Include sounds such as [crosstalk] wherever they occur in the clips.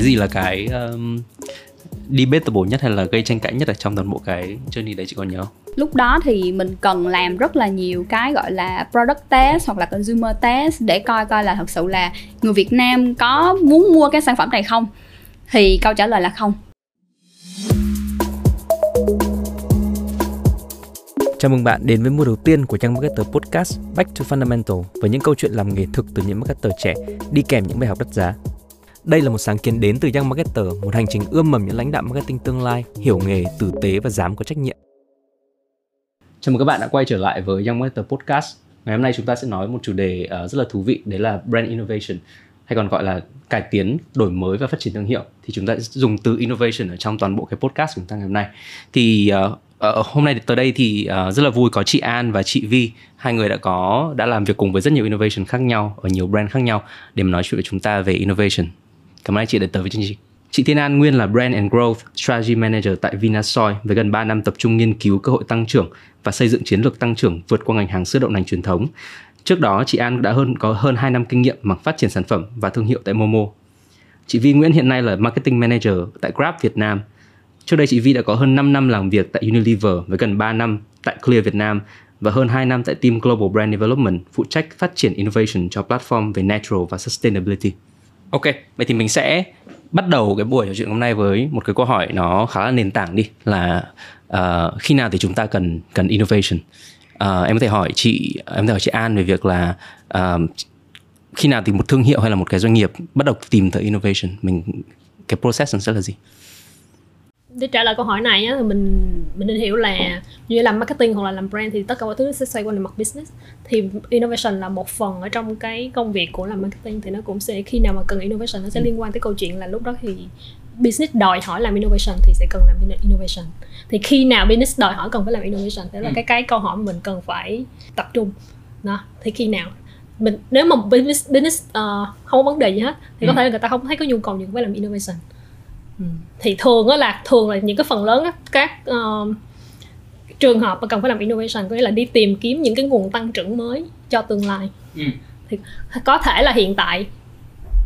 cái gì là cái um, debatable nhất hay là gây tranh cãi nhất ở trong toàn bộ cái journey đấy chị còn nhớ không? lúc đó thì mình cần làm rất là nhiều cái gọi là product test hoặc là consumer test để coi coi là thật sự là người Việt Nam có muốn mua cái sản phẩm này không thì câu trả lời là không Chào mừng bạn đến với mùa đầu tiên của Young Marketer Podcast Back to Fundamental với những câu chuyện làm nghề thực từ những marketer trẻ đi kèm những bài học đắt giá. Đây là một sáng kiến đến từ Young Marketer, một hành trình ươm mầm những lãnh đạo marketing tương lai, hiểu nghề, tử tế và dám có trách nhiệm. Chào mừng các bạn đã quay trở lại với Young Marketer Podcast. Ngày hôm nay chúng ta sẽ nói một chủ đề ờ, rất là thú vị, đấy là brand innovation hay còn gọi là cải tiến, đổi mới và phát triển thương hiệu. Thì chúng ta sẽ dùng từ innovation ở trong toàn bộ cái podcast của chúng ta ngày hôm nay. Thì uh, uh, hôm nay tới đây thì uh, rất là vui có chị An và chị Vi hai người đã có đã làm việc cùng với rất nhiều innovation khác nhau ở nhiều brand khác nhau để mà nói chuyện với chúng ta về innovation cảm ơn anh chị đã tới với chương trình Chị Thiên An nguyên là Brand and Growth Strategy Manager tại Vinasoy với gần 3 năm tập trung nghiên cứu cơ hội tăng trưởng và xây dựng chiến lược tăng trưởng vượt qua ngành hàng sữa đậu nành truyền thống. Trước đó, chị An đã hơn có hơn 2 năm kinh nghiệm mảng phát triển sản phẩm và thương hiệu tại Momo. Chị Vi Nguyễn hiện nay là Marketing Manager tại Grab Việt Nam. Trước đây chị Vi đã có hơn 5 năm làm việc tại Unilever với gần 3 năm tại Clear Việt Nam và hơn 2 năm tại team Global Brand Development phụ trách phát triển innovation cho platform về natural và sustainability. Ok, vậy thì mình sẽ bắt đầu cái buổi trò chuyện hôm nay với một cái câu hỏi nó khá là nền tảng đi là uh, khi nào thì chúng ta cần cần innovation. Uh, em có thể hỏi chị em có thể hỏi chị An về việc là uh, khi nào thì một thương hiệu hay là một cái doanh nghiệp bắt đầu tìm tới innovation mình cái process nó sẽ là gì? Để trả lời câu hỏi này á, thì mình mình nên hiểu là như làm marketing hoặc là làm brand thì tất cả mọi thứ sẽ xoay quanh mặt business thì innovation là một phần ở trong cái công việc của làm marketing thì nó cũng sẽ khi nào mà cần innovation nó sẽ ừ. liên quan tới câu chuyện là lúc đó thì business đòi hỏi làm innovation thì sẽ cần làm innovation thì khi nào business đòi hỏi cần phải làm innovation thế là ừ. cái cái câu hỏi mà mình cần phải tập trung đó thì khi nào mình nếu mà business business uh, không có vấn đề gì hết thì ừ. có thể là người ta không thấy có nhu cầu gì phải làm innovation Ừ. thì thường á là thường là những cái phần lớn các uh, trường hợp mà cần phải làm innovation có nghĩa là đi tìm kiếm những cái nguồn tăng trưởng mới cho tương lai ừ. thì có thể là hiện tại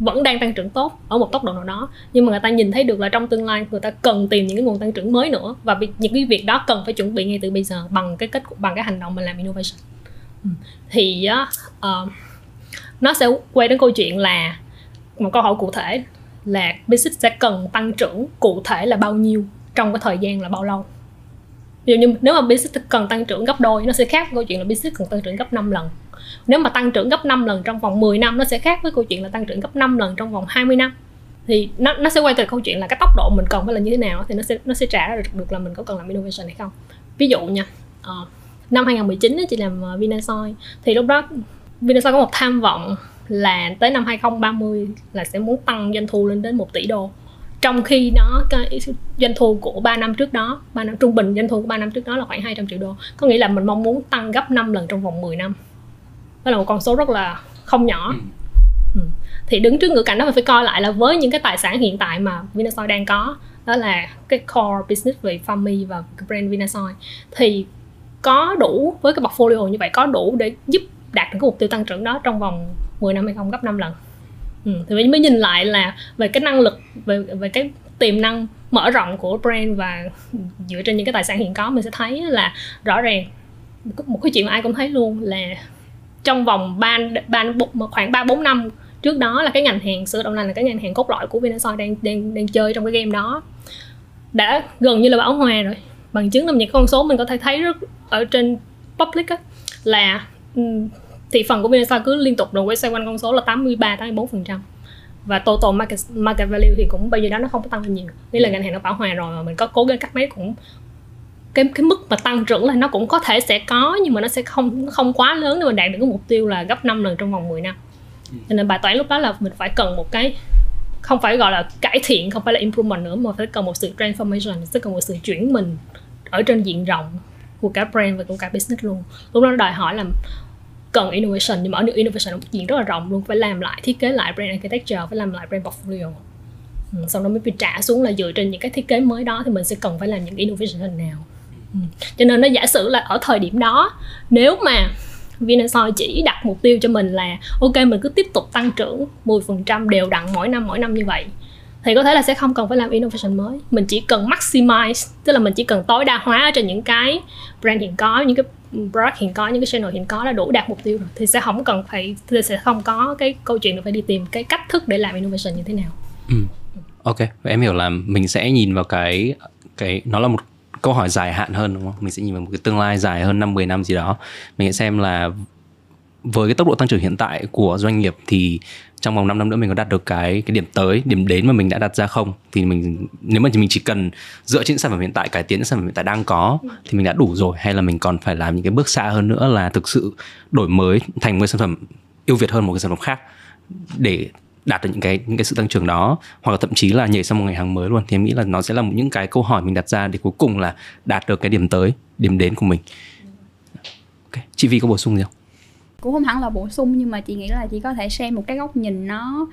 vẫn đang tăng trưởng tốt ở một tốc độ nào đó nhưng mà người ta nhìn thấy được là trong tương lai người ta cần tìm những cái nguồn tăng trưởng mới nữa và những cái việc đó cần phải chuẩn bị ngay từ bây giờ bằng cái kết bằng cái hành động mình làm innovation ừ. thì uh, nó sẽ quay đến câu chuyện là một câu hỏi cụ thể là business sẽ cần tăng trưởng cụ thể là bao nhiêu trong cái thời gian là bao lâu. Ví dụ như nếu mà business cần tăng trưởng gấp đôi nó sẽ khác với câu chuyện là business cần tăng trưởng gấp 5 lần. Nếu mà tăng trưởng gấp 5 lần trong vòng 10 năm nó sẽ khác với câu chuyện là tăng trưởng gấp 5 lần trong vòng 20 năm. Thì nó nó sẽ quay từ câu chuyện là cái tốc độ mình cần phải là như thế nào thì nó sẽ nó sẽ trả được, được là mình có cần làm innovation hay không. Ví dụ nha uh, năm 2019 chị làm uh, Vinasoy. Thì lúc đó Vinasoy có một tham vọng là tới năm 2030 là sẽ muốn tăng doanh thu lên đến 1 tỷ đô trong khi nó cái doanh thu của 3 năm trước đó 3 năm trung bình doanh thu của 3 năm trước đó là khoảng 200 triệu đô có nghĩa là mình mong muốn tăng gấp 5 lần trong vòng 10 năm đó là một con số rất là không nhỏ ừ. ừ. thì đứng trước ngữ cảnh đó mình phải coi lại là với những cái tài sản hiện tại mà Vinasoy đang có đó là cái core business về farming và brand Vinasoy thì có đủ với cái portfolio như vậy có đủ để giúp đạt được cái mục tiêu tăng trưởng đó trong vòng 10 năm hay không gấp 5 lần. Ừ, thì mới nhìn lại là về cái năng lực về về cái tiềm năng mở rộng của brand và dựa trên những cái tài sản hiện có mình sẽ thấy là rõ ràng một cái chuyện mà ai cũng thấy luôn là trong vòng ba ba khoảng ba bốn năm trước đó là cái ngành hàng sữa đậu nành là cái ngành hàng cốt lõi của Vinasoy đang đang đang chơi trong cái game đó. Đã gần như là bão hòa rồi. Bằng chứng là những con số mình có thể thấy rất ở trên public á, là ừ, thị phần của Vinasoy cứ liên tục đồng quay xoay quanh con số là 83 84 phần trăm. Và total market market value thì cũng bây giờ đó nó không có tăng lên nhiều. Nghĩa là ngành hàng nó bão hòa rồi mà mình có cố gắng cắt mấy cũng cái cái mức mà tăng trưởng là nó cũng có thể sẽ có nhưng mà nó sẽ không không quá lớn để mình đạt được cái mục tiêu là gấp 5 lần trong vòng 10 năm. Ừ. cho nên bài toán lúc đó là mình phải cần một cái không phải gọi là cải thiện không phải là improvement nữa mà phải cần một sự transformation sẽ cần một sự chuyển mình ở trên diện rộng của cả brand và của cả business luôn. Lúc đó đòi hỏi là cần innovation nhưng mà ở innovation là một diện rất là rộng luôn phải làm lại thiết kế lại brand architecture phải làm lại brand portfolio ừ, sau đó mới bị trả xuống là dựa trên những cái thiết kế mới đó thì mình sẽ cần phải làm những innovation hình nào ừ. cho nên nó giả sử là ở thời điểm đó nếu mà Vinasoy chỉ đặt mục tiêu cho mình là ok mình cứ tiếp tục tăng trưởng 10% đều đặn mỗi năm mỗi năm như vậy thì có thể là sẽ không cần phải làm innovation mới. Mình chỉ cần maximize, tức là mình chỉ cần tối đa hóa trên những cái brand hiện có, những cái product hiện có, những cái channel hiện có là đủ đạt mục tiêu rồi, thì sẽ không cần phải, thì sẽ không có cái câu chuyện là phải đi tìm cái cách thức để làm innovation như thế nào. Ừ. ok, vậy em hiểu là mình sẽ nhìn vào cái cái, nó là một câu hỏi dài hạn hơn, đúng không? Mình sẽ nhìn vào một cái tương lai dài hơn năm 10 năm gì đó. Mình sẽ xem là với cái tốc độ tăng trưởng hiện tại của doanh nghiệp thì trong vòng 5 năm nữa mình có đạt được cái cái điểm tới, điểm đến mà mình đã đặt ra không? Thì mình, nếu mà mình chỉ cần dựa trên sản phẩm hiện tại, cải tiến những sản phẩm hiện tại đang có, thì mình đã đủ rồi. Hay là mình còn phải làm những cái bước xa hơn nữa là thực sự đổi mới thành một sản phẩm ưu việt hơn một cái sản phẩm khác để đạt được những cái những cái sự tăng trưởng đó. Hoặc là thậm chí là nhảy sang một ngành hàng mới luôn. Thì em nghĩ là nó sẽ là những cái câu hỏi mình đặt ra để cuối cùng là đạt được cái điểm tới, điểm đến của mình. Okay. chị Vi có bổ sung gì không? Cũng không hẳn là bổ sung nhưng mà chị nghĩ là chị có thể xem một cái góc nhìn nó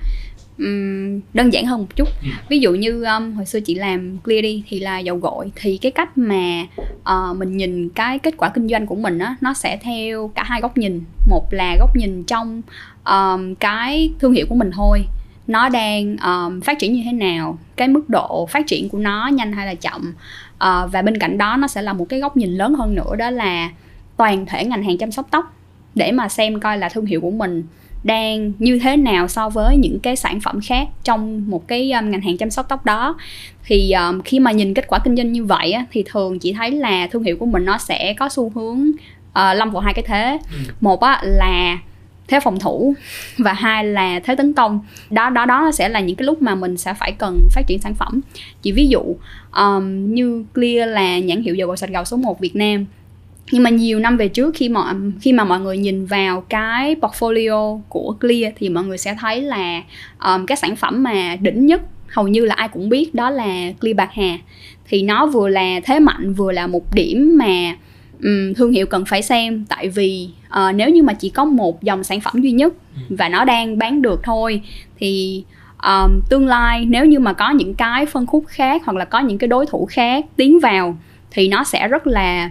um, đơn giản hơn một chút. Ừ. ví dụ như um, hồi xưa chị làm clear đi thì là dầu gội thì cái cách mà uh, mình nhìn cái kết quả kinh doanh của mình á nó sẽ theo cả hai góc nhìn. Một là góc nhìn trong um, cái thương hiệu của mình thôi nó đang um, phát triển như thế nào cái mức độ phát triển của nó nhanh hay là chậm. Uh, và bên cạnh đó nó sẽ là một cái góc nhìn lớn hơn nữa đó là toàn thể ngành hàng chăm sóc tóc để mà xem coi là thương hiệu của mình đang như thế nào so với những cái sản phẩm khác trong một cái um, ngành hàng chăm sóc tóc đó. Thì um, khi mà nhìn kết quả kinh doanh như vậy á, thì thường chị thấy là thương hiệu của mình nó sẽ có xu hướng uh, lâm vào hai cái thế. Ừ. một á, là thế phòng thủ và hai là thế tấn công. Đó đó đó sẽ là những cái lúc mà mình sẽ phải cần phát triển sản phẩm. Chỉ ví dụ um, như clear là nhãn hiệu dầu gội sạch gạo số 1 Việt Nam nhưng mà nhiều năm về trước khi mọi khi mà mọi người nhìn vào cái portfolio của Clear thì mọi người sẽ thấy là um, cái sản phẩm mà đỉnh nhất hầu như là ai cũng biết đó là Clear bạc hà thì nó vừa là thế mạnh vừa là một điểm mà um, thương hiệu cần phải xem tại vì uh, nếu như mà chỉ có một dòng sản phẩm duy nhất ừ. và nó đang bán được thôi thì um, tương lai nếu như mà có những cái phân khúc khác hoặc là có những cái đối thủ khác tiến vào thì nó sẽ rất là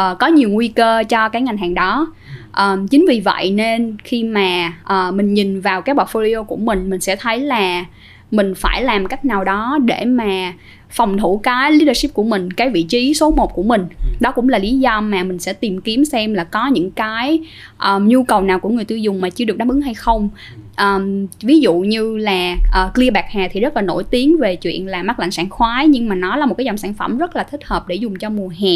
uh, có nhiều nguy cơ cho cái ngành hàng đó. Um, chính vì vậy nên khi mà uh, mình nhìn vào cái portfolio của mình mình sẽ thấy là mình phải làm cách nào đó để mà phòng thủ cái leadership của mình cái vị trí số 1 của mình. Đó cũng là lý do mà mình sẽ tìm kiếm xem là có những cái um, nhu cầu nào của người tiêu dùng mà chưa được đáp ứng hay không. Um, ví dụ như là uh, clear bạc hà thì rất là nổi tiếng về chuyện là mát lạnh sảng khoái nhưng mà nó là một cái dòng sản phẩm rất là thích hợp để dùng cho mùa hè.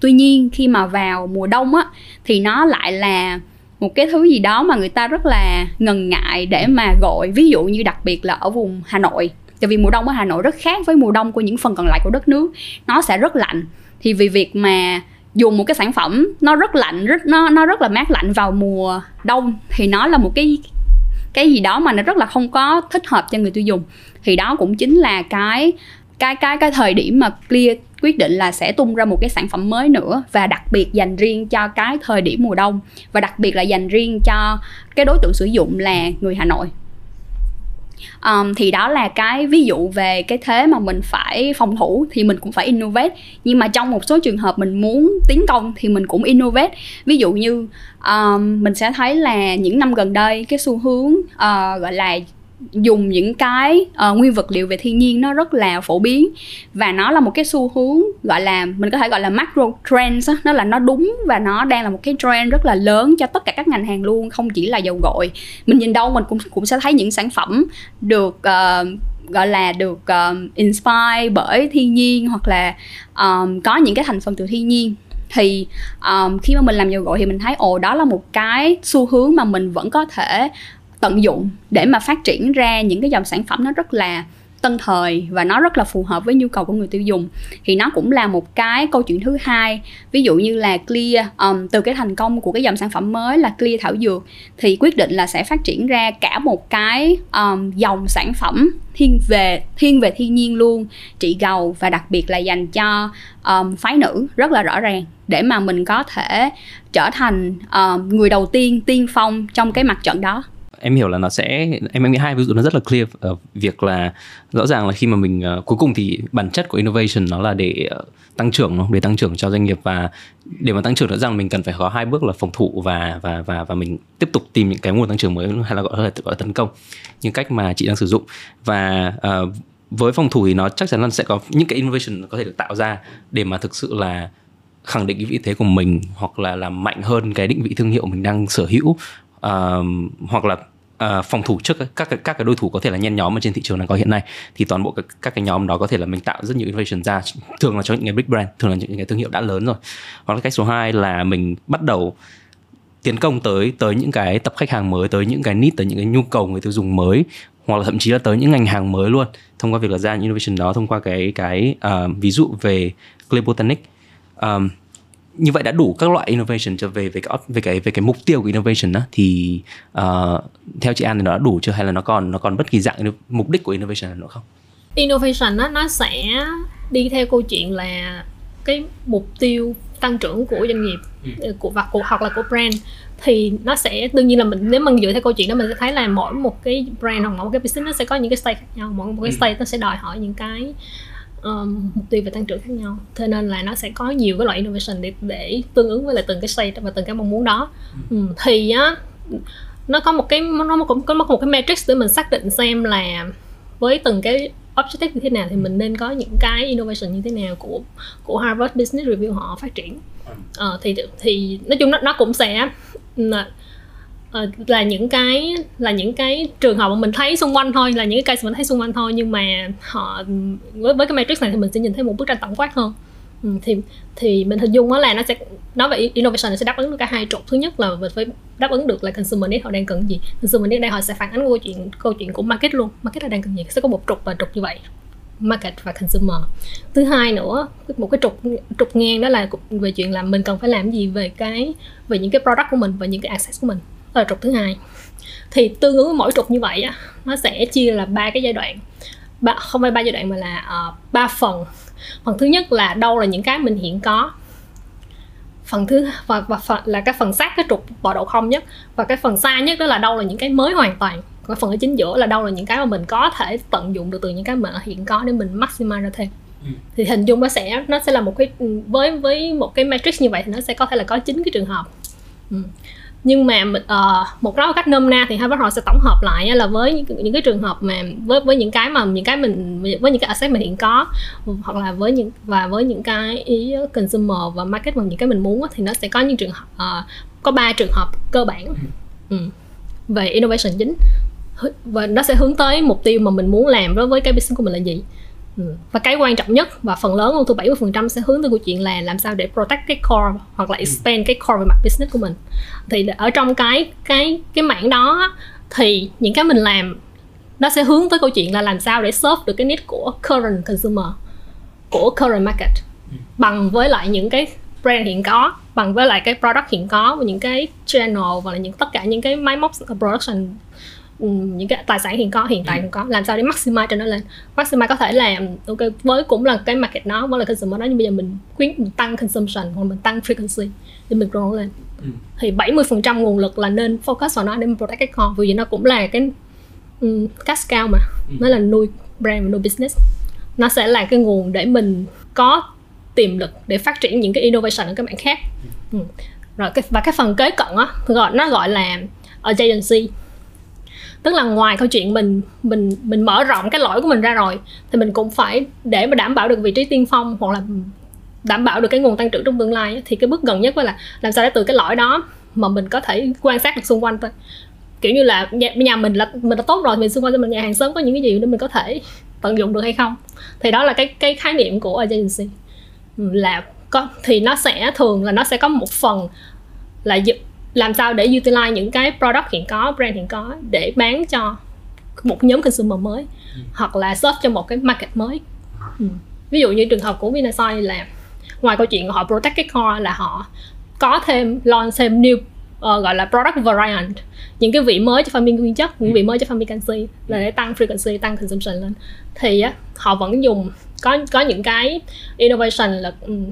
Tuy nhiên khi mà vào mùa đông á thì nó lại là một cái thứ gì đó mà người ta rất là ngần ngại để mà gọi. Ví dụ như đặc biệt là ở vùng hà nội tại vì mùa đông ở hà nội rất khác với mùa đông của những phần còn lại của đất nước. Nó sẽ rất lạnh. Thì vì việc mà dùng một cái sản phẩm nó rất lạnh, rất, nó nó rất là mát lạnh vào mùa đông, thì nó là một cái cái gì đó mà nó rất là không có thích hợp cho người tiêu dùng. Thì đó cũng chính là cái cái cái cái thời điểm mà clear quyết định là sẽ tung ra một cái sản phẩm mới nữa, và đặc biệt dành riêng cho cái thời điểm mùa đông, và đặc biệt là dành riêng cho cái đối tượng sử dụng là người Hà Nội um, thì đó là cái ví dụ về cái thế mà mình phải phòng thủ thì mình cũng phải innovate. Nhưng mà trong một số trường hợp mình muốn tiến công thì mình cũng innovate. Ví dụ như um, mình sẽ thấy là những năm gần đây cái xu hướng uh, gọi là dùng những cái uh, nguyên vật liệu về thiên nhiên nó rất là phổ biến và nó là một cái xu hướng gọi là mình có thể gọi là macro trends đó. nó là nó đúng và nó đang là một cái trend rất là lớn cho tất cả các ngành hàng luôn không chỉ là dầu gội mình nhìn đâu mình cũng cũng sẽ thấy những sản phẩm được uh, gọi là được um, inspire bởi thiên nhiên hoặc là um, có những cái thành phần từ thiên nhiên thì um, khi mà mình làm dầu gội thì mình thấy ồ đó là một cái xu hướng mà mình vẫn có thể tận dụng để mà phát triển ra những cái dòng sản phẩm nó rất là tân thời và nó rất là phù hợp với nhu cầu của người tiêu dùng. Thì nó cũng là một cái câu chuyện thứ hai. Ví dụ như là clear um, từ cái thành công của cái dòng sản phẩm mới là clear thảo dược thì quyết định là sẽ phát triển ra cả một cái um, dòng sản phẩm thiên về thiên về thiên nhiên luôn trị gầu và đặc biệt là dành cho um, phái nữ rất là rõ ràng để mà mình có thể trở thành um, người đầu tiên tiên phong trong cái mặt trận đó em hiểu là nó sẽ em em nghĩ hai ví dụ nó rất là clear ở việc là rõ ràng là khi mà mình uh, cuối cùng thì bản chất của innovation nó là để uh, tăng trưởng để tăng trưởng cho doanh nghiệp và để mà tăng trưởng rõ ràng mình cần phải có hai bước là phòng thủ và và và và mình tiếp tục tìm những cái nguồn tăng trưởng mới hay là gọi là gọi là tấn công những cách mà chị đang sử dụng. Và uh, với phòng thủ thì nó chắc chắn là sẽ có những cái innovation có thể được tạo ra để mà thực sự là khẳng định cái vị thế của mình hoặc là làm mạnh hơn cái định vị thương hiệu mình đang sở hữu uh, hoặc là uh, phòng thủ trước các các cái đối thủ có thể là nhen nhóm ở trên thị trường đang có hiện nay thì toàn bộ các, các cái nhóm đó có thể là mình tạo rất nhiều innovation ra thường là cho những cái big brand thường là những cái thương hiệu đã lớn rồi. Hoặc là cách số 2 là mình bắt đầu tiến công tới tới những cái tập khách hàng mới tới những cái need tới những cái nhu cầu người tiêu dùng mới hoặc là thậm chí là tới những ngành hàng mới luôn thông qua việc là ra những innovation đó thông qua cái cái uh, ví dụ về Clay Botanic um, như vậy đã đủ các loại innovation cho về về cái về cái về cái mục tiêu của innovation đó thì uh, theo chị An thì nó đã đủ chưa hay là nó còn nó còn bất kỳ dạng mục đích của innovation nữa không? Innovation đó, nó sẽ đi theo câu chuyện là cái mục tiêu tăng trưởng của doanh nghiệp ừ. của và của hoặc là của brand thì nó sẽ đương nhiên là mình nếu mà dựa theo câu chuyện đó mình sẽ thấy là mỗi một cái brand hoặc mỗi một cái business nó sẽ có những cái stage khác nhau mỗi một cái ừ. stage nó sẽ đòi hỏi những cái um, mục tiêu về tăng trưởng khác nhau. Cho nên là nó sẽ có nhiều cái loại innovation để để tương ứng với lại từng cái stage và từng cái mong muốn đó. Um, thì á nó có một cái nó cũng có một cái matrix để mình xác định xem là với từng cái objective như thế nào thì mình nên có những cái innovation như thế nào của của Harvard Business Review họ phát triển. Uh, thì thì nói chung nó nó cũng sẽ uh, là những cái là những cái trường hợp mà mình thấy xung quanh thôi là những cái case mình thấy xung quanh thôi nhưng mà họ với với cái matrix này thì mình sẽ nhìn thấy một bức tranh tổng quát hơn. Ừ, thì thì mình hình dung đó là nó sẽ nói về innovation nó sẽ đáp ứng được cả hai trục. Thứ nhất là mình phải đáp ứng được là consumer need họ đang cần gì. Consumer need đây họ sẽ phản ánh câu chuyện câu chuyện của market luôn. Market là đang cần gì? Sẽ có một trục và trục như vậy. Market và consumer. Thứ hai nữa một cái trục trục ngang đó là về chuyện là mình cần phải làm gì về cái về những cái product của mình và những cái access của mình là trục thứ hai. Thì tương ứng với mỗi trục như vậy á nó sẽ chia là ba cái giai đoạn. Ba, không phải ba giai đoạn mà là ờ, ba uh, phần. Phần thứ nhất là đâu là những cái mình hiện có. Phần thứ và, và phần là cái phần sát cái trục bò độ không nhất. Và cái phần xa nhất đó là đâu là những cái mới hoàn toàn. Còn phần ở chính giữa là đâu là những cái mà mình có thể tận dụng được từ những cái mà hiện có để mình maximize ra thêm. Ừ. thì hình dung nó sẽ nó sẽ là một cái với với một cái matrix như vậy thì nó sẽ có thể là có chín cái trường hợp. Ừ nhưng mà uh, một nói cách nôm na thì Harvard họ sẽ tổng hợp lại là với những, những cái trường hợp mà với với những cái mà những cái mình với những cái asset mình hiện có hoặc là với những và với những cái ý consumer và market và những cái mình muốn thì nó sẽ có những trường hợp uh, có ba trường hợp cơ bản. Ừ. về innovation chính. Và nó sẽ hướng tới mục tiêu mà mình muốn làm đối với cái business của mình là gì Ừ. và cái quan trọng nhất và phần lớn hơn thu 70% sẽ hướng tới câu chuyện là làm sao để protect cái core hoặc là ừ. expand cái core về mặt business của mình thì ở trong cái cái cái mảng đó thì những cái mình làm nó sẽ hướng tới câu chuyện là làm sao để serve được cái need của current consumer của current market ừ. bằng với lại những cái brand hiện có bằng với lại cái product hiện có và những cái channel và là những tất cả những cái máy móc production những cái tài sản hiện có hiện tại hiện có. Làm sao để maximize cho nó lên? Maximize có thể là ok với cũng là cái market nó với là consumer đó nhưng bây giờ mình khuyến mình tăng consumption hoặc mình tăng frequency để mình grow lên. Ừ. thì 70% nguồn lực là nên focus vào nó để mình protect cái core vì vậy nó cũng là cái um, cash cow mà. Ừ. nó là nuôi brand và nuôi business. Nó sẽ là cái nguồn để mình có tiềm lực để phát triển những cái innovation ở các mảng khác. Ừ. rồi cái và cái phần kế cận á gọi nó gọi là adjacency tức là ngoài câu chuyện mình mình mình mở rộng cái lỗi của mình ra rồi thì mình cũng phải để mà đảm bảo được vị trí tiên phong hoặc là đảm bảo được cái nguồn tăng trưởng trong tương lai thì cái bước gần nhất là làm sao để từ cái lỗi đó mà mình có thể quan sát được xung quanh thôi. Kiểu như là nhà, nhà mình là mình đã tốt rồi thì mình xung quanh mình nhà hàng xóm có những cái gì để mình có thể tận dụng được hay không. Thì đó là cái cái khái niệm của agency. Ừ, là có thì nó sẽ thường là nó sẽ có một phần là làm sao để utilize những cái product hiện có brand hiện có để bán cho một nhóm consumer mới ừ. hoặc là serve cho một cái market mới ừ. ví dụ như trường hợp của Vinasoy là ngoài câu chuyện họ protect cái core là họ có thêm launch thêm new uh, gọi là product variant những cái vị mới cho pha nguyên chất những vị mới cho pha canxi là để tăng frequency tăng consumption lên thì á, họ vẫn dùng có có những cái innovation là um,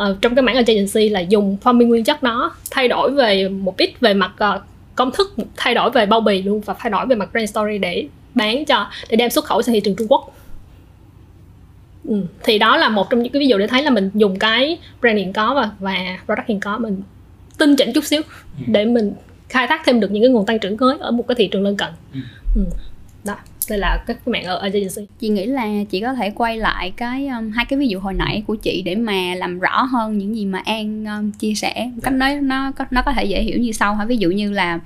uh, trong cái mảng agency là dùng forming nguyên chất đó thay đổi về một ít về mặt uh, công thức thay đổi về bao bì luôn và thay đổi về mặt brand story để bán cho để đem xuất khẩu sang thị trường Trung Quốc ừ. thì đó là một trong những cái ví dụ để thấy là mình dùng cái brand hiện có và và product hiện có mình tinh chỉnh chút xíu để mình khai thác thêm được những cái nguồn tăng trưởng mới ở một cái thị trường lân cận ừ. Ừ. đó đây là các bạn ở agency. Chị nghĩ là chị có thể quay lại cái um, hai cái ví dụ hồi nãy của chị để mà làm rõ hơn những gì mà an um, chia sẻ. Cách nói nó có nó có thể dễ hiểu như sau ha. Ví dụ như là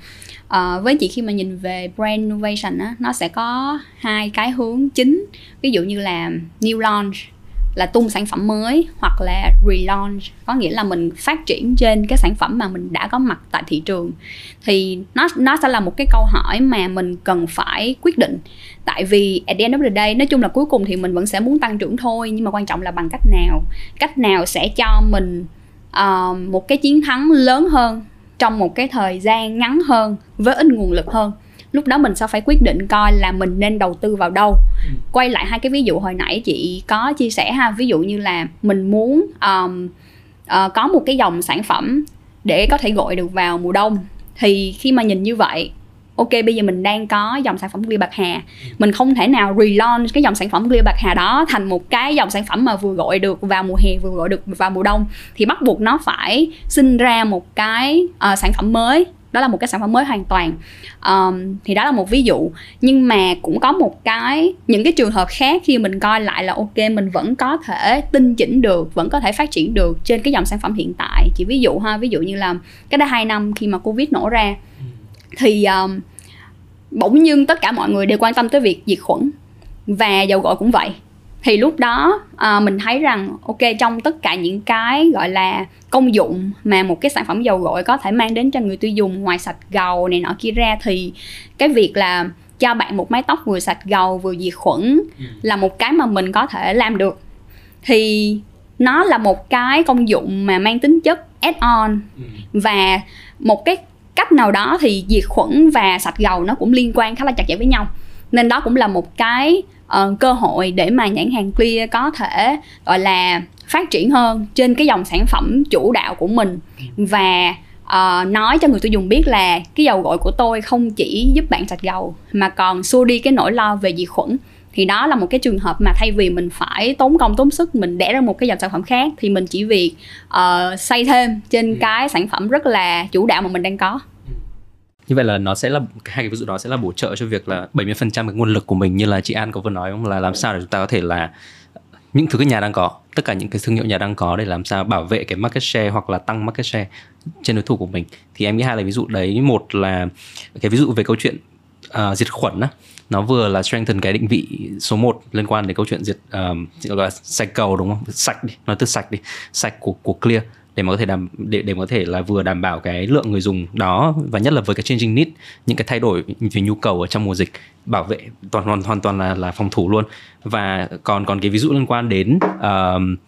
uh, với chị khi mà nhìn về brand innovation á nó sẽ có hai cái hướng chính. Ví dụ như là new launch là tung sản phẩm mới hoặc là relaunch. Có nghĩa là mình phát triển trên cái sản phẩm mà mình đã có mặt tại thị trường. Thì nó nó sẽ là một cái câu hỏi mà mình cần phải quyết định. Tại vì at the end of the day nói chung là cuối cùng thì mình vẫn sẽ muốn tăng trưởng thôi nhưng mà quan trọng là bằng cách nào? Cách nào sẽ cho mình uh, một cái chiến thắng lớn hơn trong một cái thời gian ngắn hơn với ít nguồn lực hơn? Lúc đó mình sẽ phải quyết định coi là mình nên đầu tư vào đâu. Ừ. quay lại hai cái ví dụ hồi nãy chị có chia sẻ ha. Ví dụ như là mình muốn um, uh, có một cái dòng sản phẩm để có thể gọi được vào mùa đông. Thì khi mà nhìn như vậy ok bây giờ mình đang có dòng sản phẩm clear bạc hà. Mình không thể nào relaunch cái dòng sản phẩm clear bạc hà đó thành một cái dòng sản phẩm mà vừa gọi được vào mùa hè vừa gọi được vào mùa đông. Thì bắt buộc nó phải sinh ra một cái uh, sản phẩm mới đó là một cái sản phẩm mới hoàn toàn. Um, thì đó là một ví dụ. Nhưng mà cũng có một cái những cái trường hợp khác khi mình coi lại là ok mình vẫn có thể tinh chỉnh được vẫn có thể phát triển được trên cái dòng sản phẩm hiện tại. Chỉ ví dụ ha ví dụ như là cái đó hai năm khi mà covid nổ ra. Thì um, bỗng dưng tất cả mọi người đều quan tâm tới việc diệt khuẩn. Và dầu gội cũng vậy thì lúc đó à, mình thấy rằng ok trong tất cả những cái gọi là công dụng mà một cái sản phẩm dầu gội có thể mang đến cho người tiêu dùng ngoài sạch gầu này nọ kia ra thì cái việc là cho bạn một mái tóc vừa sạch gầu vừa diệt khuẩn ừ. là một cái mà mình có thể làm được thì nó là một cái công dụng mà mang tính chất add on ừ. và một cái cách nào đó thì diệt khuẩn và sạch gầu nó cũng liên quan khá là chặt chẽ với nhau nên đó cũng là một cái uh, cơ hội để mà nhãn hàng clear có thể gọi là phát triển hơn trên cái dòng sản phẩm chủ đạo của mình. Và uh, nói cho người tiêu dùng biết là cái dầu gội của tôi không chỉ giúp bạn sạch gầu mà còn xua đi cái nỗi lo về diệt khuẩn. Thì đó là một cái trường hợp mà thay vì mình phải tốn công tốn sức mình đẻ ra một cái dòng sản phẩm khác thì mình chỉ việc uh, xây thêm trên ừ. cái sản phẩm rất là chủ đạo mà mình đang có như vậy là nó sẽ là hai cái ví dụ đó sẽ là bổ trợ cho việc là 70% cái nguồn lực của mình như là chị An có vừa nói không? Là làm sao để chúng ta có thể là những thứ cái nhà đang có tất cả những cái thương hiệu nhà đang có để làm sao bảo vệ cái market share hoặc là tăng market share trên đối thủ của mình. Thì em nghĩ hai là ví dụ đấy. Một là cái ví dụ về câu chuyện uh, diệt khuẩn á nó vừa là strengthen cái định vị số 1 liên quan đến câu chuyện diệt um, gọi là sạch cầu đúng không? Sạch đi nói từ sạch đi sạch của của clear để mà có thể đảm để để mà có thể là vừa đảm bảo cái lượng người dùng đó và nhất là với cái changing need những cái thay đổi về nhu cầu ở trong mùa dịch bảo vệ toàn hoàn hoàn toàn là là phòng thủ luôn. Và còn còn cái ví dụ liên quan đến uh,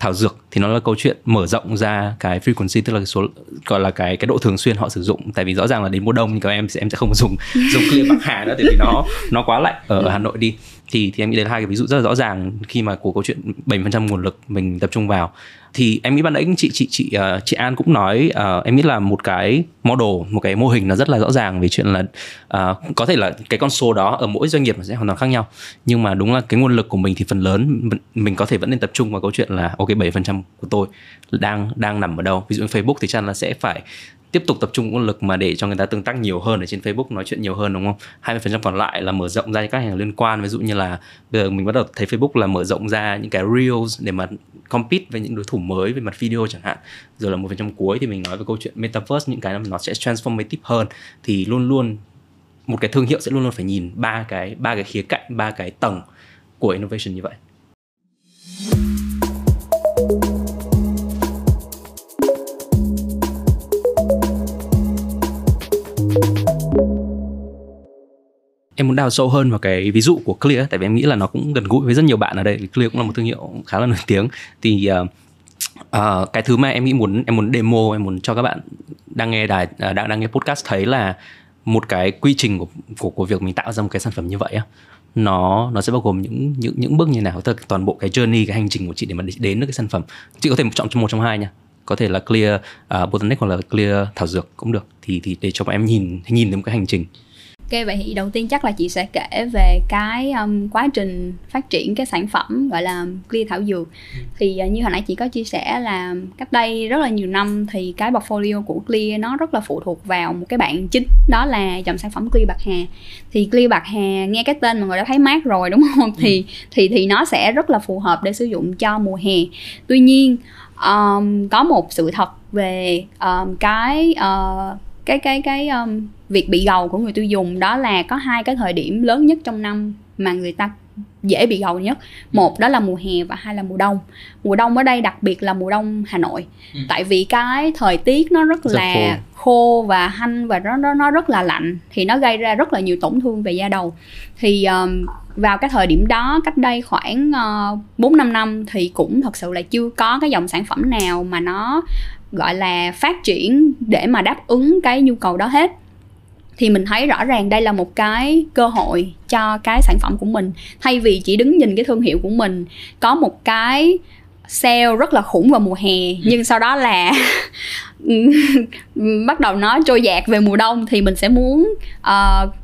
thảo dược thì nó là câu chuyện mở rộng ra cái frequency tức là cái số gọi là cái cái độ thường xuyên họ sử dụng. Tại vì rõ ràng là đến mùa đông thì các em sẽ em sẽ không dùng [laughs] dùng clear bạc hà nữa tại vì nó nó quá lạnh ở, ở Hà Nội đi thì thì em nghĩ đấy là hai cái ví dụ rất là rõ ràng khi mà của câu chuyện 70% nguồn lực mình tập trung vào. Thì em nghĩ ban nãy chị chị chị uh, chị An cũng nói uh, em nghĩ là một cái model một cái mô hình nó rất là rõ ràng về chuyện là uh, có thể là cái con số đó ở mỗi doanh nghiệp nó sẽ hoàn toàn khác nhau. Nhưng mà đúng là cái nguồn lực của mình thì phần lớn mình có thể vẫn nên tập trung vào câu chuyện là ok 7% của tôi đang đang nằm ở đâu. Ví dụ như Facebook thì chắc là sẽ phải tiếp tục tập trung nguồn lực mà để cho người ta tương tác nhiều hơn ở trên Facebook, nói chuyện nhiều hơn, đúng không? 20% còn lại là mở rộng ra các hàng liên quan, ví dụ như là bây giờ mình bắt đầu thấy Facebook là mở rộng ra những cái reels để mà compete với những đối thủ mới về mặt video chẳng hạn. Rồi là một phần trăm cuối thì mình nói về câu chuyện metaverse, những cái nó sẽ transformative hơn thì luôn luôn một cái thương hiệu sẽ luôn luôn phải nhìn ba cái ba cái khía cạnh, ba cái tầng của innovation như vậy. Muốn đào sâu hơn vào cái ví dụ của Clear tại vì em nghĩ là nó cũng gần gũi với rất nhiều bạn ở đây. Clear cũng là một thương hiệu khá là nổi tiếng. Thì uh, uh, cái thứ mà em nghĩ muốn em muốn demo em muốn cho các bạn đang nghe đài uh, đang đang nghe podcast thấy là một cái quy trình của của của việc mình tạo ra một cái sản phẩm như vậy á nó nó sẽ bao gồm những những những bước như nào? Tức toàn bộ cái journey cái hành trình của chị để mà đến được cái sản phẩm. Chị có thể chọn một trong hai nha. Có thể là clear uh, botanic hoặc là clear thảo dược cũng được. Thì thì để cho bọn em nhìn nhìn đến một cái hành trình. Ok vậy thì đầu tiên chắc là chị sẽ kể về cái um, quá trình phát triển cái sản phẩm gọi là clear thảo dược. Ừ. Thì uh, như hồi nãy chị có chia sẻ là cách đây rất là nhiều năm thì cái portfolio của clear nó rất là phụ thuộc vào một cái bạn chính đó là dòng sản phẩm clear bạc hà. Thì clear bạc hà nghe cái tên mọi người đã thấy mát rồi đúng không? Ừ. Thì thì thì nó sẽ rất là phù hợp để sử dụng cho mùa hè. Tuy nhiên um, có một sự thật về um, cái uh, cái cái cái um, việc bị gầu của người tiêu dùng đó là có hai cái thời điểm lớn nhất trong năm mà người ta dễ bị gầu nhất một đó là mùa hè và hai là mùa đông mùa đông ở đây đặc biệt là mùa đông hà nội ừ. tại vì cái thời tiết nó rất, rất là khô. khô và hanh và nó, nó nó rất là lạnh thì nó gây ra rất là nhiều tổn thương về da đầu thì um, vào cái thời điểm đó cách đây khoảng bốn uh, năm năm thì cũng thật sự là chưa có cái dòng sản phẩm nào mà nó gọi là phát triển để mà đáp ứng cái nhu cầu đó hết. Thì mình thấy rõ ràng đây là một cái cơ hội cho cái sản phẩm của mình. Thay vì chỉ đứng nhìn cái thương hiệu của mình có một cái sale rất là khủng vào mùa hè nhưng sau đó là [laughs] bắt đầu nó trôi dạt về mùa đông thì mình sẽ muốn uh,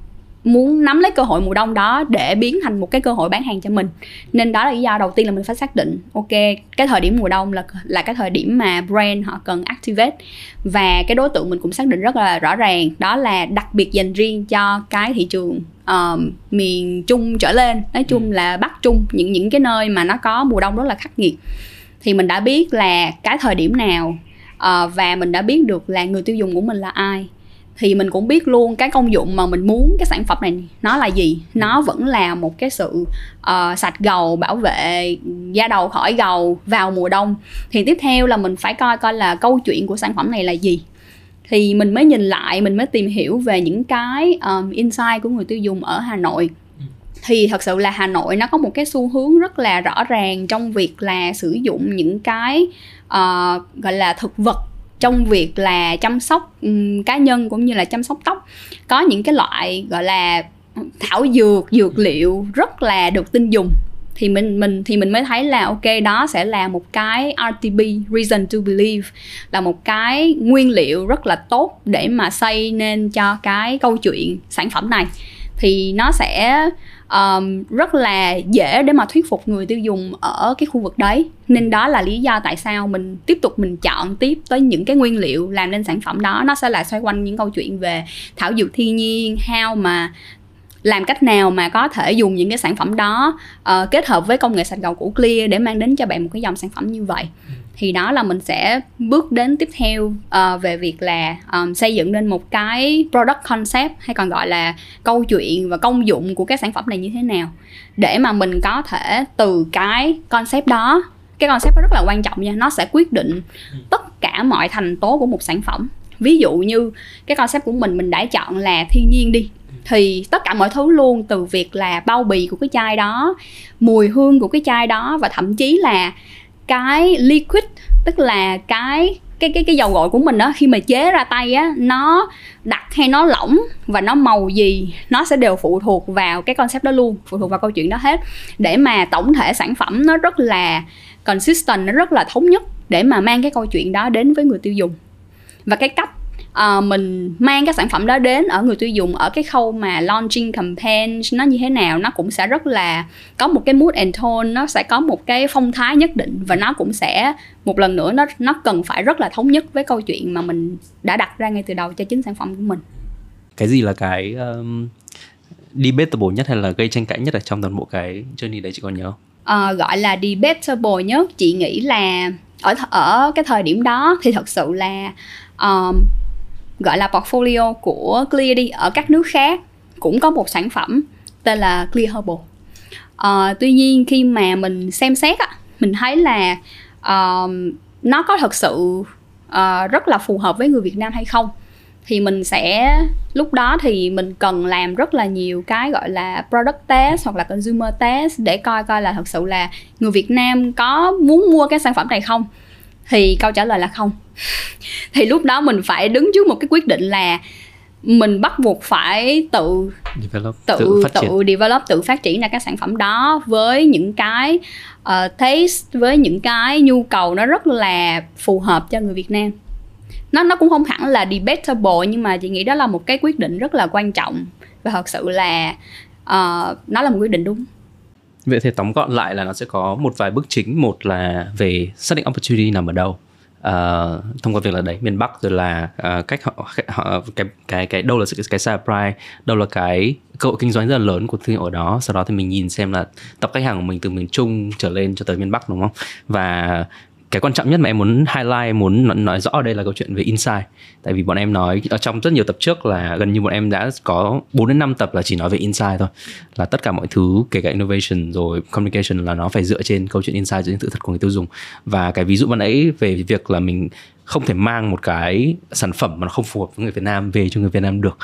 muốn nắm lấy cơ hội mùa đông đó để biến thành một cái cơ hội bán hàng cho mình. Nên đó là lý do đầu tiên là mình phải xác định ok cái thời điểm mùa đông là là cái thời điểm mà brand họ cần activate. Và cái đối tượng mình cũng xác định rất là rõ ràng đó là đặc biệt dành riêng cho cái thị trường uh, miền trung trở lên. Nói chung ừ. là bắc trung những những cái nơi mà nó có mùa đông rất là khắc nghiệt. Thì mình đã biết là cái thời điểm nào uh, và mình đã biết được là người tiêu dùng của mình là ai thì mình cũng biết luôn cái công dụng mà mình muốn cái sản phẩm này nó là gì. Nó vẫn là một cái sự uh, sạch gầu bảo vệ da đầu khỏi gầu vào mùa đông. Thì tiếp theo là mình phải coi coi là câu chuyện của sản phẩm này là gì. Thì mình mới nhìn lại mình mới tìm hiểu về những cái um, insight của người tiêu dùng ở hà nội. Thì thật sự là hà nội nó có một cái xu hướng rất là rõ ràng trong việc là sử dụng những cái uh, gọi là thực vật trong việc là chăm sóc um, cá nhân cũng như là chăm sóc tóc. Có những cái loại gọi là thảo dược dược liệu rất là được tin dùng. Thì mình mình thì mình mới thấy là ok đó sẽ là một cái RTB reason to believe là một cái nguyên liệu rất là tốt để mà xây nên cho cái câu chuyện sản phẩm này. Thì nó sẽ um, rất là dễ để mà thuyết phục người tiêu dùng ở cái khu vực đấy. Nên đó là lý do tại sao mình tiếp tục mình chọn tiếp tới những cái nguyên liệu làm nên sản phẩm đó. Nó sẽ là xoay quanh những câu chuyện về thảo dược thiên nhiên heo mà làm cách nào mà có thể dùng những cái sản phẩm đó uh, kết hợp với công nghệ sạch gầu của Clear để mang đến cho bạn một cái dòng sản phẩm như vậy? Thì đó là mình sẽ bước đến tiếp theo uh, về việc là um, xây dựng nên một cái product concept hay còn gọi là câu chuyện và công dụng của cái sản phẩm này như thế nào. Để mà mình có thể từ cái concept đó cái concept đó rất là quan trọng nha nó sẽ quyết định tất cả mọi thành tố của một sản phẩm. Ví dụ như cái concept của mình mình đã chọn là thiên nhiên đi thì tất cả mọi thứ luôn, từ việc là bao bì của cái chai đó, mùi hương của cái chai đó, và thậm chí là cái liquid, tức là cái cái cái cái dầu gội của mình đó khi mà chế ra tay á, nó đặc hay nó lỏng và nó màu gì, nó sẽ đều phụ thuộc vào cái concept đó luôn, phụ thuộc vào câu chuyện đó hết. Để mà tổng thể sản phẩm nó rất là consistent, nó rất là thống nhất để mà mang cái câu chuyện đó đến với người tiêu dùng. Và cái cách uh, mình mang cái sản phẩm đó đến ở người tiêu dùng ở cái khâu mà launching campaign nó như thế nào nó cũng sẽ rất là có một cái mood and tone nó sẽ có một cái phong thái nhất định và nó cũng sẽ một lần nữa nó nó cần phải rất là thống nhất với câu chuyện mà mình đã đặt ra ngay từ đầu cho chính sản phẩm của mình cái gì là cái um, debatable nhất hay là gây tranh cãi nhất ở trong toàn bộ cái journey đấy chị còn nhớ không? Uh, gọi là debatable nhất chị nghĩ là ở ở cái thời điểm đó thì thật sự là um, gọi là portfolio của Clear đi ở các nước khác cũng có một sản phẩm tên là Clear Herbal. Uh, tuy nhiên khi mà mình xem xét á, mình thấy là uh, nó có thật sự uh, rất là phù hợp với người Việt Nam hay không thì mình sẽ lúc đó thì mình cần làm rất là nhiều cái gọi là product test hoặc là consumer test để coi coi là thật sự là người Việt Nam có muốn mua cái sản phẩm này không thì câu trả lời là không. Thì lúc đó mình phải đứng trước một cái quyết định là mình bắt buộc phải tự develop, tự tự, phát tự develop tự phát triển ra cái sản phẩm đó với những cái uh, taste với những cái nhu cầu nó rất là phù hợp cho người Việt Nam. Nó nó cũng không hẳn là debatable nhưng mà chị nghĩ đó là một cái quyết định rất là quan trọng. Và thật sự là uh, nó là một quyết định đúng vậy thì tóm gọn lại là nó sẽ có một vài bước chính. Một là về xác định opportunity nằm ở đâu uh, thông qua việc là đấy miền Bắc rồi là uh, cách họ, họ cái cái cái đâu là cái cái supply đâu là cái cơ hội kinh doanh rất là lớn của thương hiệu ở đó. Sau đó thì mình nhìn xem là tập khách hàng của mình từ miền Trung trở lên cho tới miền Bắc đúng không? Và cái quan trọng nhất mà em muốn highlight, muốn nói rõ ở đây là câu chuyện về insight tại vì bọn em nói ở trong rất nhiều tập trước là gần như bọn em đã có 4 đến 5 tập là chỉ nói về insight thôi. Là tất cả mọi thứ, kể cả innovation rồi communication là nó phải dựa trên câu chuyện insight dựa trên sự thật của người tiêu dùng. Và cái ví dụ ban nãy về việc là mình không thể mang một cái sản phẩm mà nó không phù hợp với người Việt Nam về cho người Việt Nam được.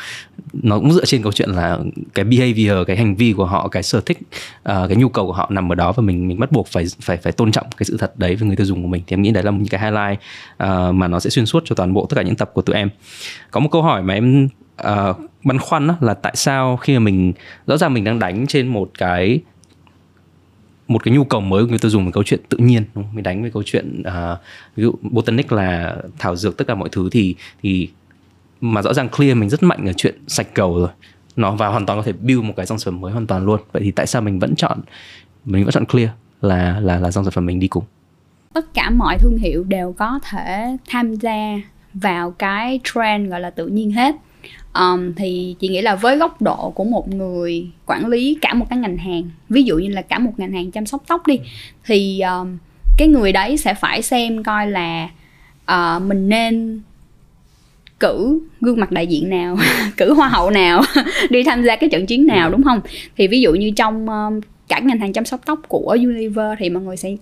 Nó cũng dựa trên câu chuyện là cái behavior cái hành vi của họ cái sở thích uh, cái nhu cầu của họ nằm ở đó và mình mình bắt buộc phải phải phải tôn trọng cái sự thật đấy với người tiêu dùng của mình. Thì em nghĩ đấy là một cái highlight uh, mà nó sẽ xuyên suốt cho toàn bộ tất cả những tập của tụi em. Có một câu hỏi mà em uh, băn khoăn đó là tại sao khi mà mình rõ ràng mình đang đánh trên một cái một cái nhu cầu mới của người tiêu dùng về câu chuyện tự nhiên đúng không? mình đánh với câu chuyện uh, ví dụ botanic là thảo dược tất cả mọi thứ thì thì mà rõ ràng clear mình rất mạnh ở chuyện sạch cầu rồi. Nó và hoàn toàn có thể build một cái dòng sản phẩm mới hoàn toàn luôn. Vậy thì tại sao mình vẫn chọn mình vẫn chọn clear là là là dòng sản phẩm mình đi cùng? Tất cả mọi thương hiệu đều có thể tham gia vào cái trend gọi là tự nhiên hết um, thì chị nghĩ là với góc độ của một người quản lý cả một cái ngành hàng ví dụ như là cả một ngành hàng chăm sóc tóc đi thì um, cái người đấy sẽ phải xem coi là uh, mình nên cử gương mặt đại diện nào [laughs] cử hoa hậu nào [laughs] đi tham gia cái trận chiến nào đúng không? Thì ví dụ như trong um, cả ngành hàng chăm sóc tóc của Unilever thì mọi người sẽ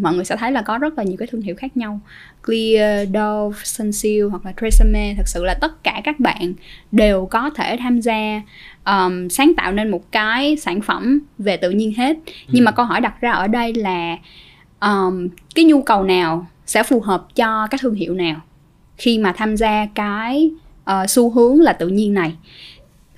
mọi người sẽ thấy là có rất là nhiều cái thương hiệu khác nhau Clear, Dove, Sunsilk hoặc là Tresemme thật sự là tất cả các bạn đều có thể tham gia um, sáng tạo nên một cái sản phẩm về tự nhiên hết. Nhưng mà câu hỏi đặt ra ở đây là um, cái nhu cầu nào sẽ phù hợp cho các thương hiệu nào khi mà tham gia cái uh, xu hướng là tự nhiên này?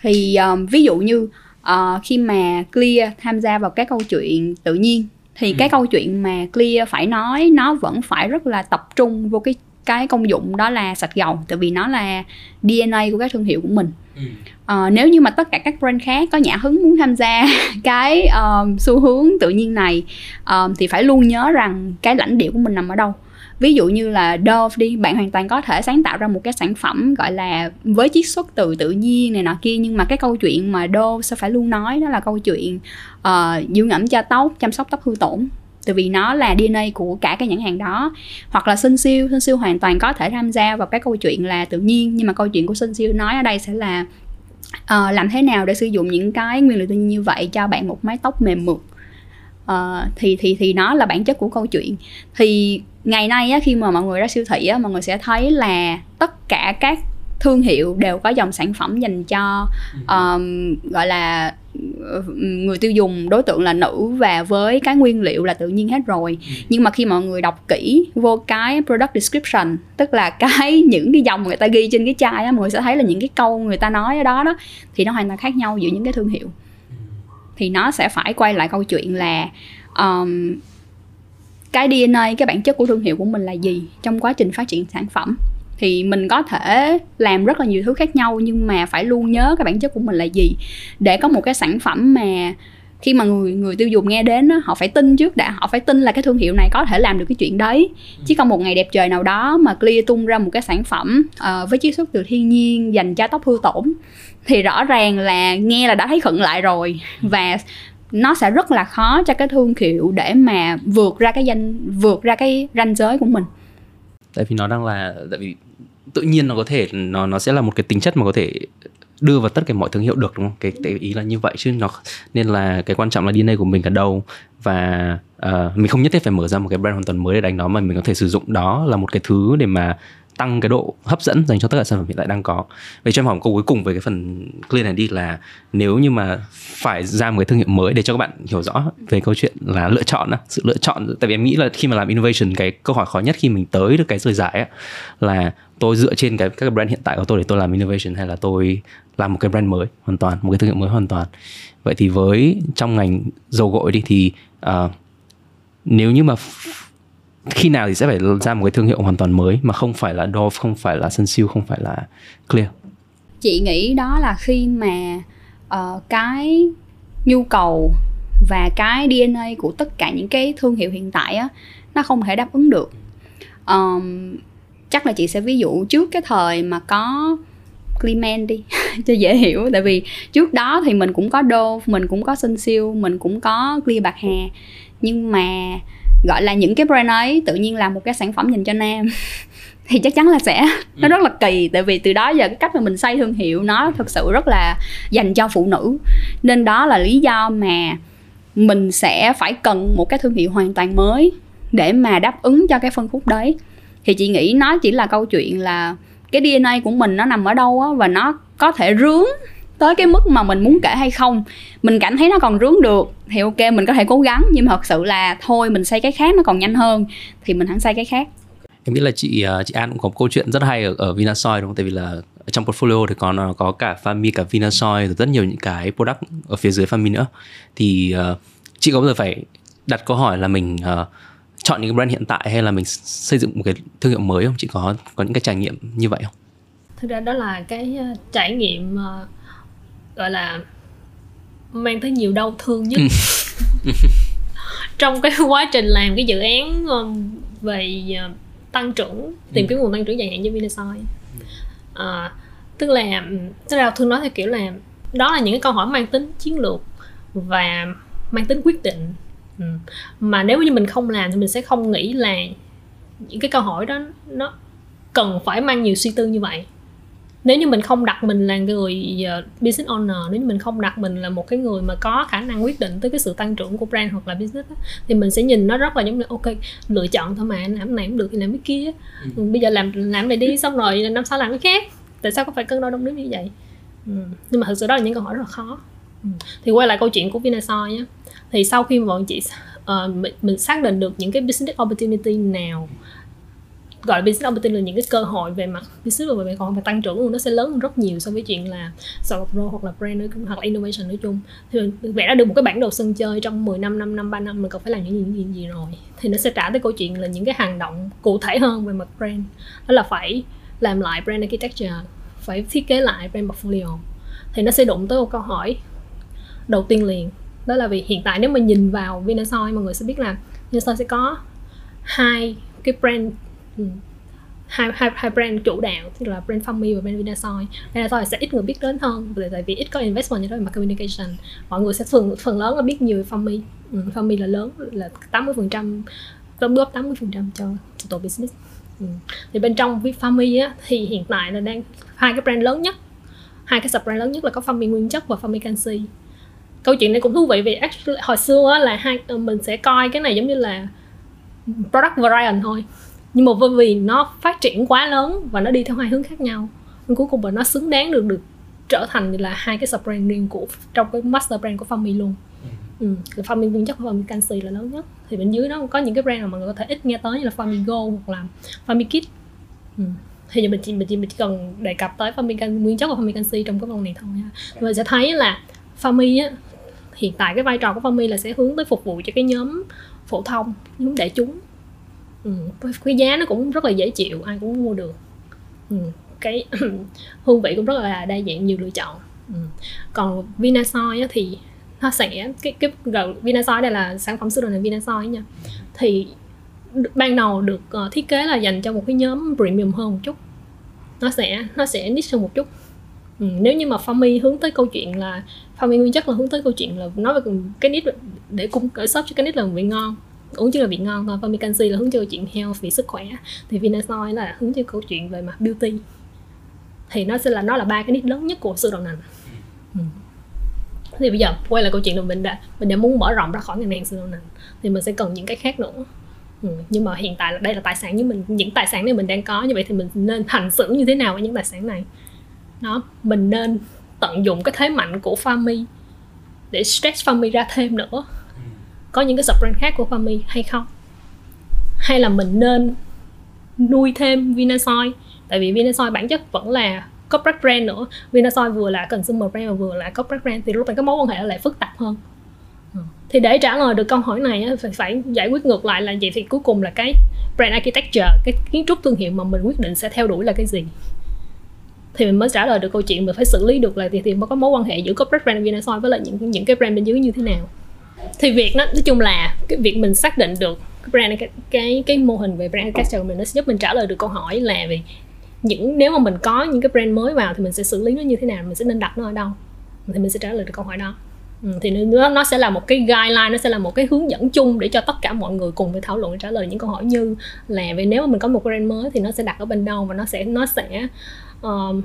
Thì um, ví dụ như uh, khi mà Clear tham gia vào cái câu chuyện tự nhiên thì ừ. cái câu chuyện mà Clear phải nói nó vẫn phải rất là tập trung vô cái cái công dụng đó là sạch gầu tại vì nó là DNA của các thương hiệu của mình ừ. à, nếu như mà tất cả các brand khác có nhã hứng muốn tham gia [laughs] cái um, xu hướng tự nhiên này um, thì phải luôn nhớ rằng cái lãnh địa của mình nằm ở đâu ví dụ như là Dove đi bạn hoàn toàn có thể sáng tạo ra một cái sản phẩm gọi là với chiết xuất từ tự nhiên này nọ kia nhưng mà cái câu chuyện mà Dove sẽ phải luôn nói đó là câu chuyện uh, dưỡng ẩm cho tóc chăm sóc tóc hư tổn. Tại vì nó là DNA của cả cái nhãn hàng đó. Hoặc là sinh siêu sinh siêu hoàn toàn có thể tham gia vào cái câu chuyện là tự nhiên nhưng mà câu chuyện của sinh siêu nói ở đây sẽ là uh, làm thế nào để sử dụng những cái nguyên liệu tự nhiên như vậy cho bạn một mái tóc mềm mượt uh, thì thì thì nó là bản chất của câu chuyện. Thì ngày nay á, khi mà mọi người ra siêu thị á, mọi người sẽ thấy là tất cả các thương hiệu đều có dòng sản phẩm dành cho um, gọi là người tiêu dùng đối tượng là nữ và với cái nguyên liệu là tự nhiên hết rồi. Nhưng mà khi mọi người đọc kỹ vô cái product description tức là [laughs] cái những cái dòng người ta ghi trên cái chai á mọi người sẽ thấy là những cái câu người ta nói ở đó đó thì nó hoàn toàn khác nhau giữa những cái thương hiệu thì nó sẽ phải quay lại câu chuyện là um, cái DNA cái bản chất của thương hiệu của mình là gì trong quá trình phát triển sản phẩm. Thì mình có thể làm rất là nhiều thứ khác nhau nhưng mà phải luôn nhớ cái bản chất của mình là gì. Để có một cái sản phẩm mà khi mà người người tiêu dùng nghe đến họ phải tin trước đã họ phải tin là cái thương hiệu này có thể làm được cái chuyện đấy. Chứ còn một ngày đẹp trời nào đó mà clear tung ra một cái sản phẩm uh, với chiết xuất từ thiên nhiên dành cho tóc hư tổn thì rõ ràng là nghe là đã thấy khẩn lại rồi. Và nó sẽ rất là khó cho cái thương hiệu để mà vượt ra cái danh vượt ra cái ranh giới của mình. Tại vì nó đang là tại vì tự nhiên nó có thể nó nó sẽ là một cái tính chất mà có thể đưa vào tất cả mọi thương hiệu được đúng không? Cái, cái ý là như vậy chứ nó nên là cái quan trọng là DNA của mình ở đâu và uh, mình không nhất thiết phải mở ra một cái brand hoàn toàn mới để đánh nó mà mình có thể sử dụng đó là một cái thứ để mà tăng cái độ hấp dẫn dành cho tất cả sản phẩm hiện tại đang có. Vậy cho em hỏi câu cuối cùng về cái phần clear này đi là nếu như mà phải ra một cái thương hiệu mới để cho các bạn hiểu rõ về câu chuyện là lựa chọn á, sự lựa chọn tại vì em nghĩ là khi mà làm innovation cái câu hỏi khó nhất khi mình tới được cái rời giải là tôi dựa trên cái các brand hiện tại của tôi để tôi làm innovation hay là tôi làm một cái brand mới hoàn toàn một cái thương hiệu mới hoàn toàn vậy thì với trong ngành dầu gội đi thì uh, nếu như mà khi nào thì sẽ phải ra một cái thương hiệu hoàn toàn mới mà không phải là Dove, không phải là Sunsilk, không phải là Clear. Chị nghĩ đó là khi mà uh, cái nhu cầu và cái DNA của tất cả những cái thương hiệu hiện tại á nó không thể đáp ứng được um, chắc là chị sẽ ví dụ trước cái thời mà có Clement đi [laughs] cho dễ hiểu. Tại vì trước đó thì mình cũng có Dove mình cũng có Sun Siêu mình cũng có Clear bạc hà. Nhưng mà gọi là những cái brand ấy tự nhiên làm một cái sản phẩm dành cho nam. [laughs] Thì chắc chắn là sẽ. Nó rất là kỳ tại vì từ đó giờ cái cách mà mình xây thương hiệu nó thực sự rất là dành cho phụ nữ. Nên đó là lý do mà mình sẽ phải cần một cái thương hiệu hoàn toàn mới để mà đáp ứng cho cái phân khúc đấy thì chị nghĩ nó chỉ là câu chuyện là cái DNA của mình nó nằm ở đâu á và nó có thể rướng tới cái mức mà mình muốn kể hay không mình cảm thấy nó còn rướng được thì ok mình có thể cố gắng nhưng mà thật sự là thôi mình xây cái khác nó còn nhanh hơn thì mình hẳn xây cái khác em nghĩ là chị à, chị An cũng có một câu chuyện rất hay ở, ở Vinasoy đúng không? Tại vì là trong portfolio thì có à, có cả Fami cả Vinasoy rồi rất nhiều những cái product ở phía dưới Fami nữa. Thì uh, chị có bao giờ phải đặt câu hỏi là mình uh, chọn những cái brand hiện tại hay là mình xây dựng một cái thương hiệu mới không? Chị có có những cái trải nghiệm như vậy không? Thực ra đó là cái uh, trải nghiệm uh, gọi là mang tới nhiều đau thương nhất ừ. [laughs] trong cái quá trình làm cái dự án về tăng trưởng tìm ừ. kiếm nguồn tăng trưởng dài hạn cho Vinasoy à, tức là tức là thương nói theo kiểu là đó là những cái câu hỏi mang tính chiến lược và mang tính quyết định ừ. mà nếu như mình không làm thì mình sẽ không nghĩ là những cái câu hỏi đó nó cần phải mang nhiều suy tư như vậy nếu như mình không đặt mình là người uh, business owner nếu như mình không đặt mình là một cái người mà có khả năng quyết định tới cái sự tăng trưởng của brand hoặc là business á, thì mình sẽ nhìn nó rất là giống như ok lựa chọn thôi mà làm này cũng được thì làm cái kia ừ. bây giờ làm làm này đi xong rồi năm sau làm cái khác tại sao có phải cân đo đong đếm như vậy ừ. nhưng mà thực sự đó là những câu hỏi rất là khó ừ. Ừ. thì quay lại câu chuyện của Vinasoy nhé. Thì sau khi mà bọn chị uh, mình, mình xác định được những cái business opportunity nào gọi là business opportunity là những cái cơ hội về mặt business và về còn về tăng trưởng luôn nó sẽ lớn hơn rất nhiều so với chuyện là solo pro hoặc là brand hoặc là innovation nói chung. Thì mình vẽ ra được một cái bản đồ sân chơi trong 10 năm 5 năm 3 năm mình cần phải làm những gì, những gì, những gì rồi. Thì nó sẽ trả tới câu chuyện là những cái hành động cụ thể hơn về mặt brand. Đó là phải làm lại brand architecture phải thiết kế lại brand portfolio. Thì nó sẽ đụng tới một câu hỏi đầu tiên liền. Đó là vì hiện tại nếu mình nhìn vào Vinasoy mọi người sẽ biết là Vinasoy sẽ có hai cái brand ừ, hai, hai, hai brand chủ đạo tức là brand Fami và brand Vinasoy Vinasoy sẽ ít người biết đến hơn tại vì ít có investment như đó về mặt communication. Mọi người sẽ phần phần lớn là biết nhiều về Fami ừ, Fami là lớn là 80 phần trăm đóng góp 80 phần trăm cho tổ business. Ừ. thì bên trong Fami á, thì hiện tại là đang hai cái brand lớn nhất hai cái sub brand lớn nhất là có Fami nguyên chất và Fami canxi câu chuyện này cũng thú vị vì actually, hồi xưa á, là hai mình sẽ coi cái này giống như là product variant thôi nhưng mà vì nó phát triển quá lớn và nó đi theo hai hướng khác nhau nên cuối cùng là nó xứng đáng được được trở thành là hai cái sub brand riêng của trong cái master brand của Fami luôn ừ. ừ. Fami nguyên chất và Fami Canxi là lớn nhất thì bên dưới nó có những cái brand mà mọi người có thể ít nghe tới như là Fami Go hoặc là Fami Kit ừ. thì mình chỉ mình chỉ mình chỉ cần đề cập tới Fami Can, nguyên chất và Fami Canxi trong cái vòng này thôi nha mình sẽ thấy là Fami á hiện tại cái vai trò của Fami là sẽ hướng tới phục vụ cho cái nhóm phổ thông nhóm đại chúng ừ. cái giá nó cũng rất là dễ chịu ai cũng mua được ừ. cái [clears throat] hương vị cũng rất là đa dạng nhiều lựa chọn ừ. còn Vinasoy á, thì nó sẽ cái cái rồi Vinasoy đây là sản phẩm sữa đậu nành Vinasoy nha thì ban đầu được uh, thiết kế là dành cho một cái nhóm premium hơn một chút nó sẽ nó sẽ niche hơn một chút ừ, nếu như mà Fami hướng tới câu chuyện là Fami nguyên chất là hướng tới câu chuyện là nói về cái nít để cung ở shop cho cái nít là vị ngon uống chứ là vị ngon thôi. Fami canxi là hướng cho câu chuyện health vì sức khỏe. Thì Vinasoy là hướng cho câu chuyện về mặt beauty. Thì nó sẽ là nó là ba cái nít lớn nhất của sự đậu nành ừ. thì bây giờ quay lại câu chuyện là mình đã mình đã muốn mở rộng ra khỏi ngành hàng sự đậu nành thì mình sẽ cần những cái khác nữa. Ừ. nhưng mà hiện tại là đây là tài sản như mình những tài sản này mình đang có như vậy thì mình nên hành xử như thế nào với những tài sản này? Đó mình nên tận dụng cái thế mạnh của Fami để stretch Fami ra thêm nữa. Có những cái subbrand khác của Fami hay không? Hay là mình nên nuôi thêm Vinasoy tại vì Vinasoy bản chất vẫn là corporate brand nữa. Vinasoy vừa là consumer brand và vừa là corporate brand thì lúc này cái mối quan hệ lại phức tạp hơn. Ừ. thì để trả lời được câu hỏi này phải phải giải quyết ngược lại là vậy thì cuối cùng là cái brand architecture cái kiến trúc thương hiệu mà mình quyết định sẽ theo đuổi là cái gì thì mình mới trả lời được câu chuyện mình phải xử lý được là thì thì mới có mối quan hệ giữa corporate brand Vinasoy với lại những những cái brand bên dưới như thế nào. Thì việc nó nói chung là cái việc mình xác định được cái brand cái cái, cái mô hình về brand architecture của mình nó sẽ giúp mình trả lời được câu hỏi là vì những nếu mà mình có những cái brand mới vào thì mình sẽ xử lý nó như thế nào mình sẽ nên đặt nó ở đâu? Thì mình sẽ trả lời được câu hỏi đó. Ừ, thì nó nó sẽ là một cái guideline nó sẽ là một cái hướng dẫn chung để cho tất cả mọi người cùng với thảo luận trả lời những câu hỏi như là về nếu mà mình có một brand mới thì nó sẽ đặt ở bên đâu và nó sẽ nó sẽ um,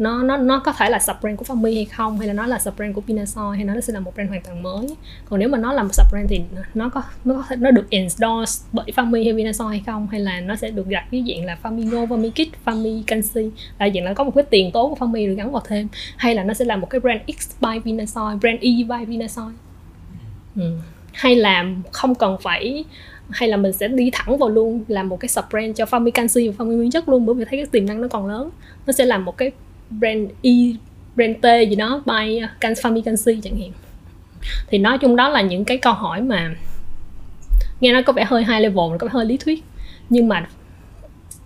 nó nó nó có thể là sub brand của Phong hay không hay là nó là sub brand của Pinasoy hay nó sẽ là một brand hoàn toàn mới. Còn nếu mà nó là một sub brand thì nó có nó có nó được endorse bởi Phong hay Pinasoy hay không hay là nó sẽ được đặt cái diện là Famigo, Famikit, Fami Canxi là diện là có một cái tiền tố của Fami được gắn vào thêm. Hay là nó sẽ là một cái brand X by Vinasoy, brand Y by Vinasoy ừ. hay là không cần phải hay là mình sẽ đi thẳng vào luôn làm một cái sub brand cho Fami Canxi và Fami Nguyên chất luôn bởi vì thấy cái tiềm năng nó còn lớn. Nó sẽ làm một cái brand Y brand T gì đó by uh, Fami Canxi chẳng hạn. Thì nói chung đó là những cái câu hỏi mà nghe nó có vẻ hơi high level có vẻ hơi lý thuyết. Nhưng mà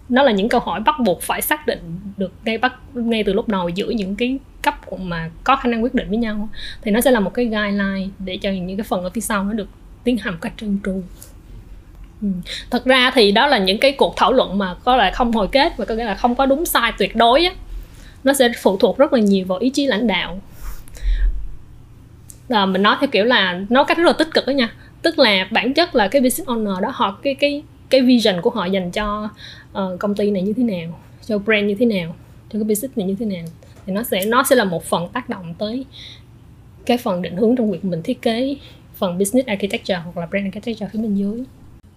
nó là những câu hỏi bắt buộc phải xác định được ngay bắt ngay từ lúc đầu giữa những cái cấp mà có khả năng quyết định với nhau. Thì nó sẽ là một cái guideline để cho những cái phần ở phía sau nó được tiến hành một cách trơn tru. Ừ. thật ra thì đó là những cái cuộc thảo luận mà có là không hồi kết và có nghĩa là không có đúng sai tuyệt đối á. Nó sẽ phụ thuộc rất là nhiều vào ý chí lãnh đạo. À, mình nói theo kiểu là nói cách rất là tích cực đó nha. Tức là bản chất là cái business owner đó họ cái cái cái vision của họ dành cho uh, công ty này như thế nào cho brand như thế nào cho cái business này như thế nào. Thì nó sẽ nó sẽ là một phần tác động tới cái phần định hướng trong việc mình thiết kế phần business architecture hoặc là brand architecture phía bên dưới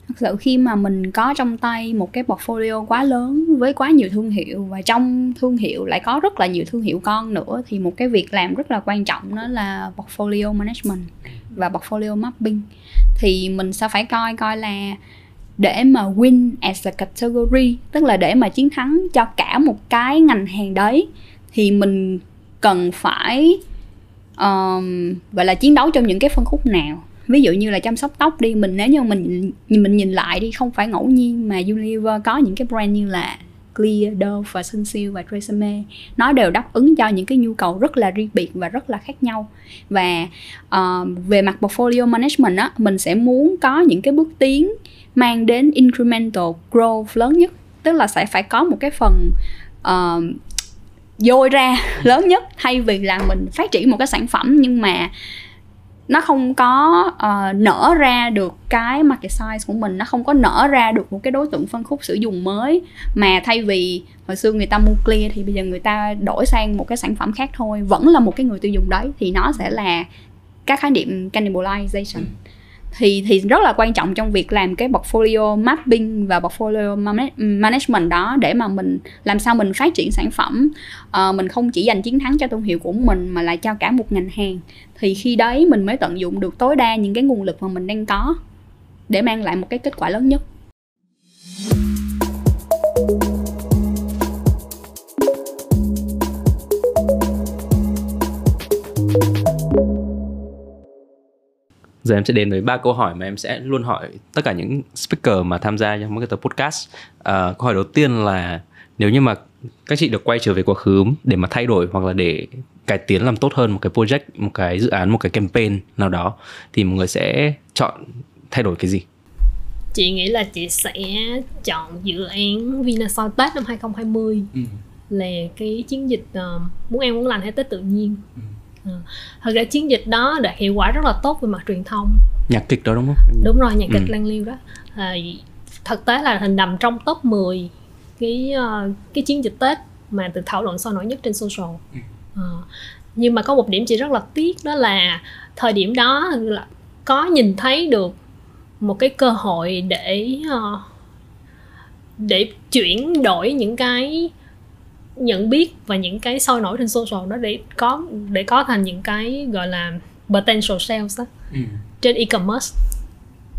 thật sự khi mà mình có trong tay một cái portfolio quá lớn với quá nhiều thương hiệu và trong thương hiệu lại có rất là nhiều thương hiệu con nữa thì một cái việc làm rất là quan trọng đó là portfolio management và portfolio mapping. Thì mình sẽ phải coi coi là để mà win as a category tức là để mà chiến thắng cho cả một cái ngành hàng đấy thì mình cần phải um, gọi là chiến đấu trong những cái phân khúc nào ví dụ như là chăm sóc tóc đi mình nếu như mình mình nhìn lại đi không phải ngẫu nhiên mà Unilever có những cái brand như là Clear, Dove và Sunsilk và Tresemme nó đều đáp ứng cho những cái nhu cầu rất là riêng biệt và rất là khác nhau. Và uh, về mặt portfolio management á mình sẽ muốn có những cái bước tiến mang đến incremental growth lớn nhất. Tức là sẽ phải có một cái phần uh, dôi ra [laughs] lớn nhất thay vì là mình phát triển một cái sản phẩm nhưng mà nó không có uh, nở ra được cái market size của mình nó không có nở ra được một cái đối tượng phân khúc sử dụng mới. Mà thay vì hồi xưa người ta mua clear thì bây giờ người ta đổi sang một cái sản phẩm khác thôi vẫn là một cái người tiêu dùng đấy thì nó sẽ là các khái niệm cannibalization thì thì rất là quan trọng trong việc làm cái portfolio mapping và portfolio management đó để mà mình làm sao mình phát triển sản phẩm. À, mình không chỉ giành chiến thắng cho thương hiệu của mình mà lại cho cả một ngành hàng. Thì khi đấy mình mới tận dụng được tối đa những cái nguồn lực mà mình đang có để mang lại một cái kết quả lớn nhất. Giờ em sẽ đến với ba câu hỏi mà em sẽ luôn hỏi tất cả những speaker mà tham gia trong Marketer Podcast. Uh, câu hỏi đầu tiên là nếu như mà các chị được quay trở về quá khứ để mà thay đổi hoặc là để cải tiến làm tốt hơn một cái project, một cái dự án, một cái campaign nào đó thì mọi người sẽ chọn thay đổi cái gì? Chị nghĩ là chị sẽ chọn dự án Vinasoy Tết năm 2020 ừ. là cái chiến dịch uh, muốn ăn muốn lành hay Tết tự nhiên. Ừ. thật ra chiến dịch đó đạt hiệu quả rất là tốt về mặt truyền thông. Nhạc kịch đó đúng không? Đúng rồi nhạc kịch ừ. lan liêu đó. À, thực tế là hình nằm trong top 10 cái uh, cái chiến dịch tết mà được thảo luận sôi nổi nhất trên social. Ừ. à, nhưng mà có một điểm chị rất là tiếc đó là thời điểm đó là có nhìn thấy được một cái cơ hội để uh, để chuyển đổi những cái nhận biết và những cái sôi nổi trên social đó để có để có thành những cái gọi là potential sales đó ừ. trên e-commerce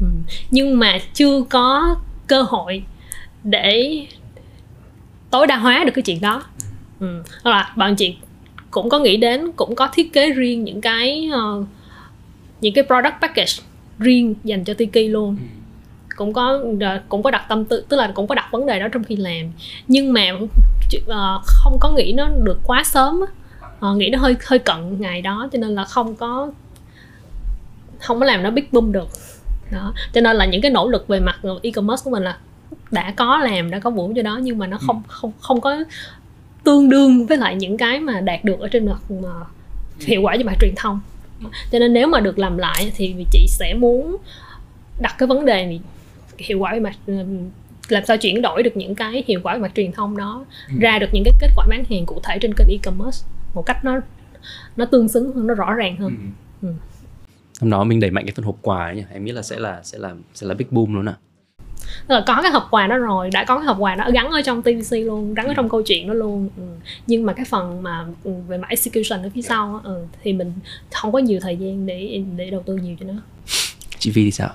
ừ. nhưng mà chưa có cơ hội để tối đa hóa được cái chuyện đó ừ. là bạn chị cũng có nghĩ đến cũng có thiết kế riêng những cái uh, những cái product package riêng dành cho Tiki luôn ừ. Cũng có cũng có đặt tâm tư tức là cũng có đặt vấn đề đó trong khi làm. Nhưng mà uh, không có nghĩ nó được quá sớm uh, nghĩ nó hơi hơi cận ngày đó cho nên là không có không có làm nó big boom được. Đó cho nên là những cái nỗ lực về mặt e-commerce của mình là đã có làm đã có vốn cho đó nhưng mà nó không không không có tương đương với lại những cái mà đạt được ở trên mặt mà hiệu quả cho mặt truyền thông. Cho nên nếu mà được làm lại thì chị sẽ muốn đặt cái vấn đề này hiệu quả về mặt làm sao chuyển đổi được những cái hiệu quả về mặt truyền thông đó ừ. ra được những cái kết quả bán hàng cụ thể trên kênh e-commerce một cách nó nó tương xứng hơn nó rõ ràng hơn ừ. Ừ. hôm đó mình đẩy mạnh cái phần hộp quà nhỉ em nghĩ là sẽ là sẽ là sẽ là big boom luôn à Tức là có cái hộp quà đó rồi đã có cái hộp quà đó gắn ở trong TVC luôn gắn ở trong câu chuyện đó luôn ừ. nhưng mà cái phần mà ừ, về mặt execution ở phía sau ừ, thì mình không có nhiều thời gian để để đầu tư nhiều cho nó chị Vi thì sao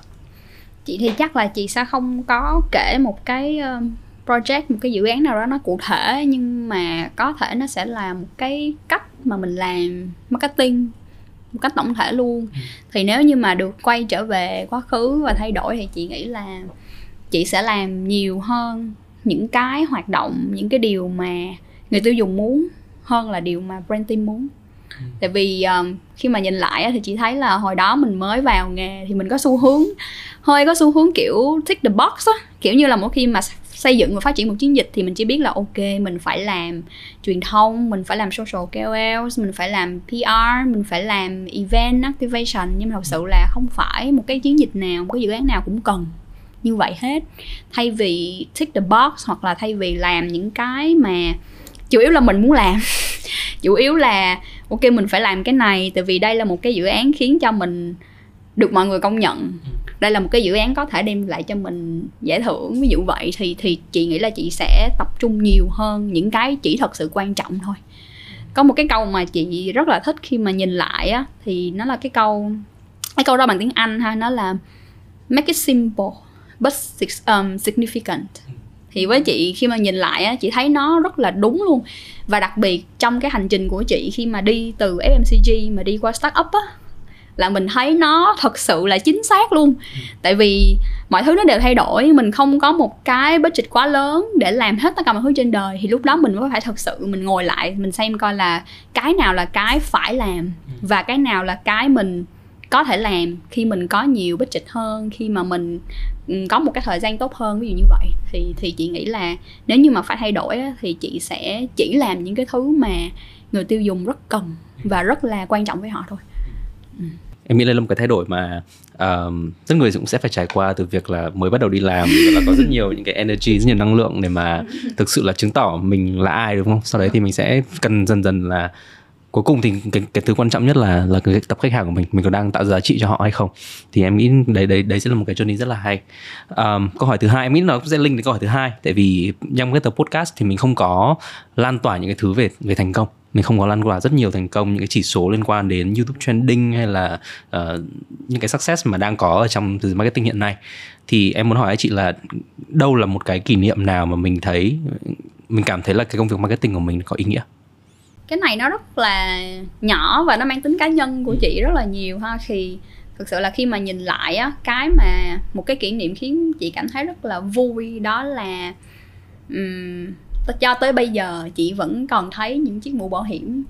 chị thì chắc là chị sẽ không có kể một cái project một cái dự án nào đó nó cụ thể nhưng mà có thể nó sẽ là một cái cách mà mình làm marketing một cách tổng thể luôn ừ. thì nếu như mà được quay trở về quá khứ và thay đổi thì chị nghĩ là chị sẽ làm nhiều hơn những cái hoạt động những cái điều mà người tiêu dùng muốn hơn là điều mà brand team muốn ừ. tại vì um, khi mà nhìn lại thì chị thấy là hồi đó mình mới vào nghề thì mình có xu hướng hơi có xu hướng kiểu tick the box á. Kiểu như là mỗi khi mà xây dựng và phát triển một chiến dịch thì mình chỉ biết là ok mình phải làm truyền thông mình phải làm social KOLs mình phải làm PR mình phải làm event activation. Nhưng mà thật sự là không phải một cái chiến dịch nào một cái dự án nào cũng cần như vậy hết. Thay vì tick the box hoặc là thay vì làm những cái mà chủ yếu là mình muốn làm. [laughs] Chủ yếu là ok mình phải làm cái này tại vì đây là một cái dự án khiến cho mình được mọi người công nhận. Đây là một cái dự án có thể đem lại cho mình giải thưởng ví dụ vậy. Thì thì chị nghĩ là chị sẽ tập trung nhiều hơn những cái chỉ thật sự quan trọng thôi. Có một cái câu mà chị rất là thích khi mà nhìn lại á thì nó là cái câu cái câu đó bằng tiếng anh ha nó là make it simple but um, significant thì với chị khi mà nhìn lại á chị thấy nó rất là đúng luôn. Và đặc biệt trong cái hành trình của chị khi mà đi từ FMCG mà đi qua startup á là mình thấy nó thật sự là chính xác luôn. Tại vì mọi thứ nó đều thay đổi mình không có một cái budget quá lớn để làm hết tất cả mọi thứ trên đời. Thì lúc đó mình mới phải thật sự mình ngồi lại mình xem coi là cái nào là cái phải làm và cái nào là cái mình có thể làm khi mình có nhiều budget hơn khi mà mình ừ, có một cái thời gian tốt hơn ví dụ như vậy. Thì thì chị nghĩ là nếu như mà phải thay đổi thì chị sẽ chỉ làm những cái thứ mà người tiêu dùng rất cần và rất là quan trọng với họ thôi. Ừ. em nghĩ đây là một cái thay đổi mà um, tất người cũng sẽ phải trải qua từ việc là mới bắt đầu đi làm là có rất nhiều những cái energy rất nhiều năng lượng để mà thực sự là chứng tỏ mình là ai đúng không? Sau đấy thì mình sẽ cần dần dần là cuối cùng thì cái, cái thứ quan trọng nhất là là cái tập khách hàng của mình mình có đang tạo giá trị cho họ hay không? Thì em nghĩ đấy đấy đấy sẽ là một cái journey rất là hay. Um, câu hỏi thứ hai em nghĩ nó cũng sẽ link đến câu hỏi thứ hai. Tại vì trong cái tập podcast thì mình không có lan tỏa những cái thứ về về thành công. Mình không có lan tỏa rất nhiều thành công những cái chỉ số liên quan đến YouTube trending hay là uh, những cái success mà đang có ở trong từ marketing hiện nay. Thì em muốn hỏi anh chị là đâu là một cái kỷ niệm nào mà mình thấy mình cảm thấy là cái công việc marketing của mình có ý nghĩa? Cái này nó rất là nhỏ và nó mang tính cá nhân của chị rất là nhiều ha. Thì thực sự là khi mà nhìn lại á cái mà một cái kỷ niệm khiến chị cảm thấy rất là vui đó là um, cho tới bây giờ chị vẫn còn thấy những chiếc mũ bảo hiểm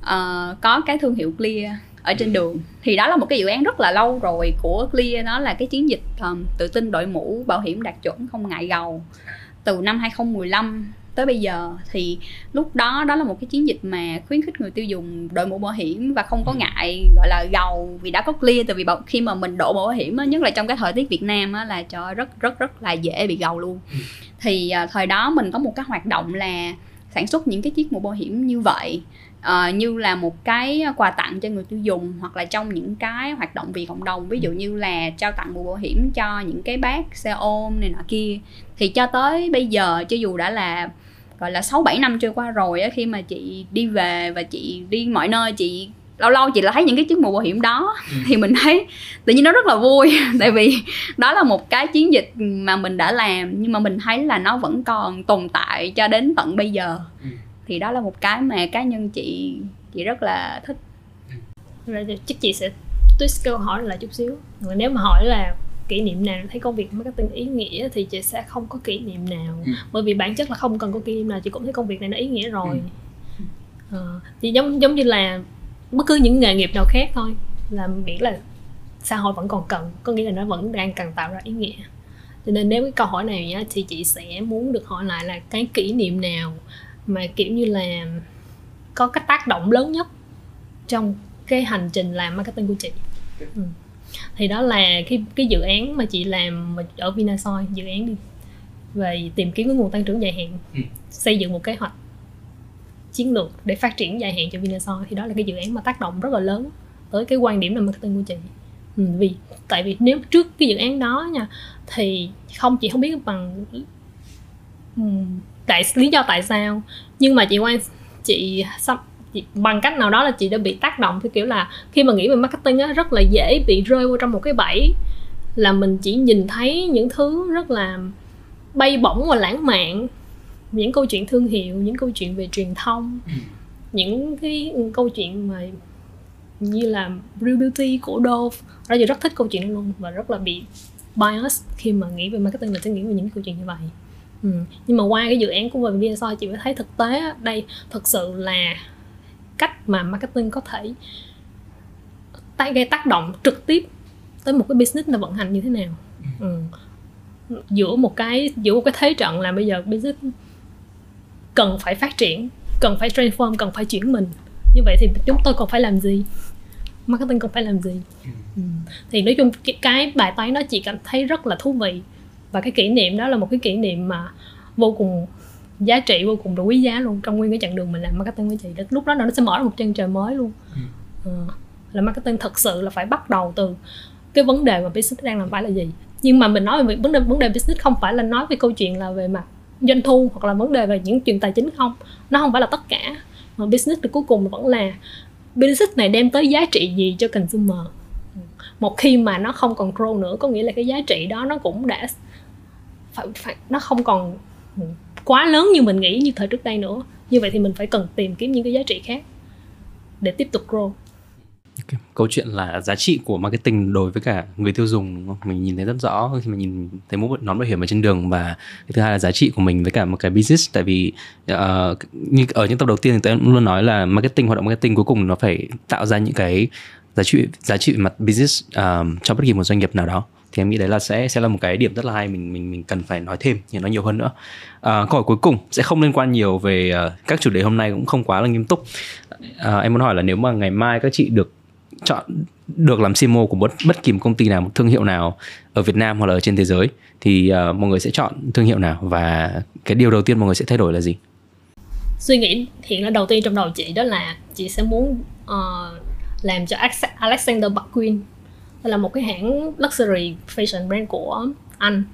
uh, có cái thương hiệu clear ở trên đường. Thì đó là một cái dự án rất là lâu rồi của clear nó là cái chiến dịch um, tự tin đội mũ bảo hiểm đạt chuẩn không ngại gầu từ năm 2015 tới bây giờ thì lúc đó đó là một cái chiến dịch mà khuyến khích người tiêu dùng đội mũ bảo hiểm và không có ừ. ngại gọi là gầu vì đã có clear tại vì khi mà mình đội mũ bảo hiểm nhất là trong cái thời tiết Việt Nam là cho rất rất rất là dễ bị gầu luôn ừ. thì uh, thời đó mình có một cái hoạt động là sản xuất những cái chiếc mũ bảo hiểm như vậy uh, như là một cái quà tặng cho người tiêu dùng hoặc là trong những cái hoạt động vì cộng đồng ví dụ như là trao tặng mũ bảo hiểm cho những cái bác xe ôm này nọ kia thì cho tới bây giờ cho dù đã là gọi là 6 7 năm trôi qua rồi á khi mà chị đi về và chị đi mọi nơi chị lâu lâu chị là thấy những cái chiếc mũ bảo hiểm đó ừ. [laughs] thì mình thấy tự nhiên nó rất là vui [laughs] tại vì đó là một cái chiến dịch mà mình đã làm nhưng mà mình thấy là nó vẫn còn tồn tại cho đến tận bây giờ ừ. thì đó là một cái mà cá nhân chị chị rất là thích rồi chắc chị sẽ twist câu hỏi lại chút xíu nếu mà hỏi là kỷ niệm nào thấy công việc marketing ý nghĩa thì chị sẽ không có kỷ niệm nào. Ừ. bởi vì bản chất là không cần có kỷ niệm nào chị cũng thấy công việc này nó ý nghĩa rồi. Ờ, thì giống giống như là bất cứ những nghề nghiệp nào khác thôi là miễn là xã hội vẫn còn cần có nghĩa là nó vẫn đang cần tạo ra ý nghĩa. Cho nên nếu cái câu hỏi này nhá, thì chị sẽ muốn được hỏi lại là cái kỷ niệm nào mà kiểu như là có cái tác động lớn nhất trong cái hành trình làm marketing của chị? Ừ. thì đó là cái cái dự án mà chị làm ở Vinasoy dự án đi. Về tìm kiếm cái nguồn tăng trưởng dài hạn. Ừ. xây dựng một kế hoạch chiến lược để phát triển dài hạn cho Vinasoy. Thì đó là cái dự án mà tác động rất là lớn tới cái quan điểm làm marketing của chị. Ừ, vì tại vì nếu trước cái dự án đó nha thì không chị không biết bằng ừm, tại lý do tại sao. Nhưng mà chị quan chị sắp bằng cách nào đó là chị đã bị tác động theo kiểu là khi mà nghĩ về marketing á rất là dễ bị rơi vào trong một cái bẫy là mình chỉ nhìn thấy những thứ rất là bay bổng và lãng mạn. Những câu chuyện thương hiệu những câu chuyện về truyền thông những cái câu chuyện mà như là Real Beauty của Dove ra chị rất thích câu chuyện đó luôn và rất là bị bias khi mà nghĩ về marketing mình sẽ nghĩ về những câu chuyện như vậy. Ừ. nhưng mà qua cái dự án của mình VSO chị mới thấy thực tế đây thực sự là cách mà marketing có thể tay gây tác động trực tiếp tới một cái business nó vận hành như thế nào. Ừ. giữa một cái giữa một cái thế trận là bây giờ business cần phải phát triển cần phải transform cần phải chuyển mình. Như vậy thì chúng tôi còn phải làm gì? Marketing còn phải làm gì? Ừ. thì nói chung cái, cái bài toán đó chị cảm thấy rất là thú vị. Và cái kỷ niệm đó là một cái kỷ niệm mà vô cùng giá trị vô cùng là quý giá luôn. Trong nguyên cái chặng đường mình làm marketing với chị lúc đó nó sẽ mở ra một chân trời mới luôn. Ờ, là marketing thật sự là phải bắt đầu từ cái vấn đề mà business đang làm phải là gì. Nhưng mà mình nói về vấn đề vấn đề business không phải là nói về câu chuyện là về mặt doanh thu hoặc là vấn đề về những chuyện tài chính không. Nó không phải là tất cả. Mà business thì cuối cùng vẫn là business này đem tới giá trị gì cho consumer. Một khi mà nó không còn grow nữa có nghĩa là cái giá trị đó nó cũng đã phải, phải nó không còn quá lớn như mình nghĩ như thời trước đây nữa như vậy thì mình phải cần tìm kiếm những cái giá trị khác để tiếp tục grow Okay. câu chuyện là giá trị của marketing đối với cả người tiêu dùng đúng không? mình nhìn thấy rất rõ khi mà nhìn thấy mũ nón bảo hiểm ở trên đường và cái thứ hai là giá trị của mình với cả một cái business tại vì uh, như ở những tập đầu tiên thì tôi cũng luôn nói là marketing hoạt động marketing cuối cùng nó phải tạo ra những cái giá trị giá trị về mặt business um, cho bất kỳ một doanh nghiệp nào đó thì em nghĩ đấy là sẽ sẽ là một cái điểm rất là hay mình mình mình cần phải nói thêm thì nói nhiều hơn nữa. À, câu hỏi cuối cùng sẽ không liên quan nhiều về uh, các chủ đề hôm nay cũng không quá là nghiêm túc. À, em muốn hỏi là nếu mà ngày mai các chị được chọn được làm CMO của bất bất kỳ một công ty nào một thương hiệu nào ở Việt Nam hoặc là ở trên thế giới thì uh, mọi người sẽ chọn thương hiệu nào và cái điều đầu tiên mọi người sẽ thay đổi là gì? Suy nghĩ hiện là đầu tiên trong đầu chị đó là chị sẽ muốn uh, làm cho Alexander McQueen đây là một cái hãng luxury fashion brand của Anh.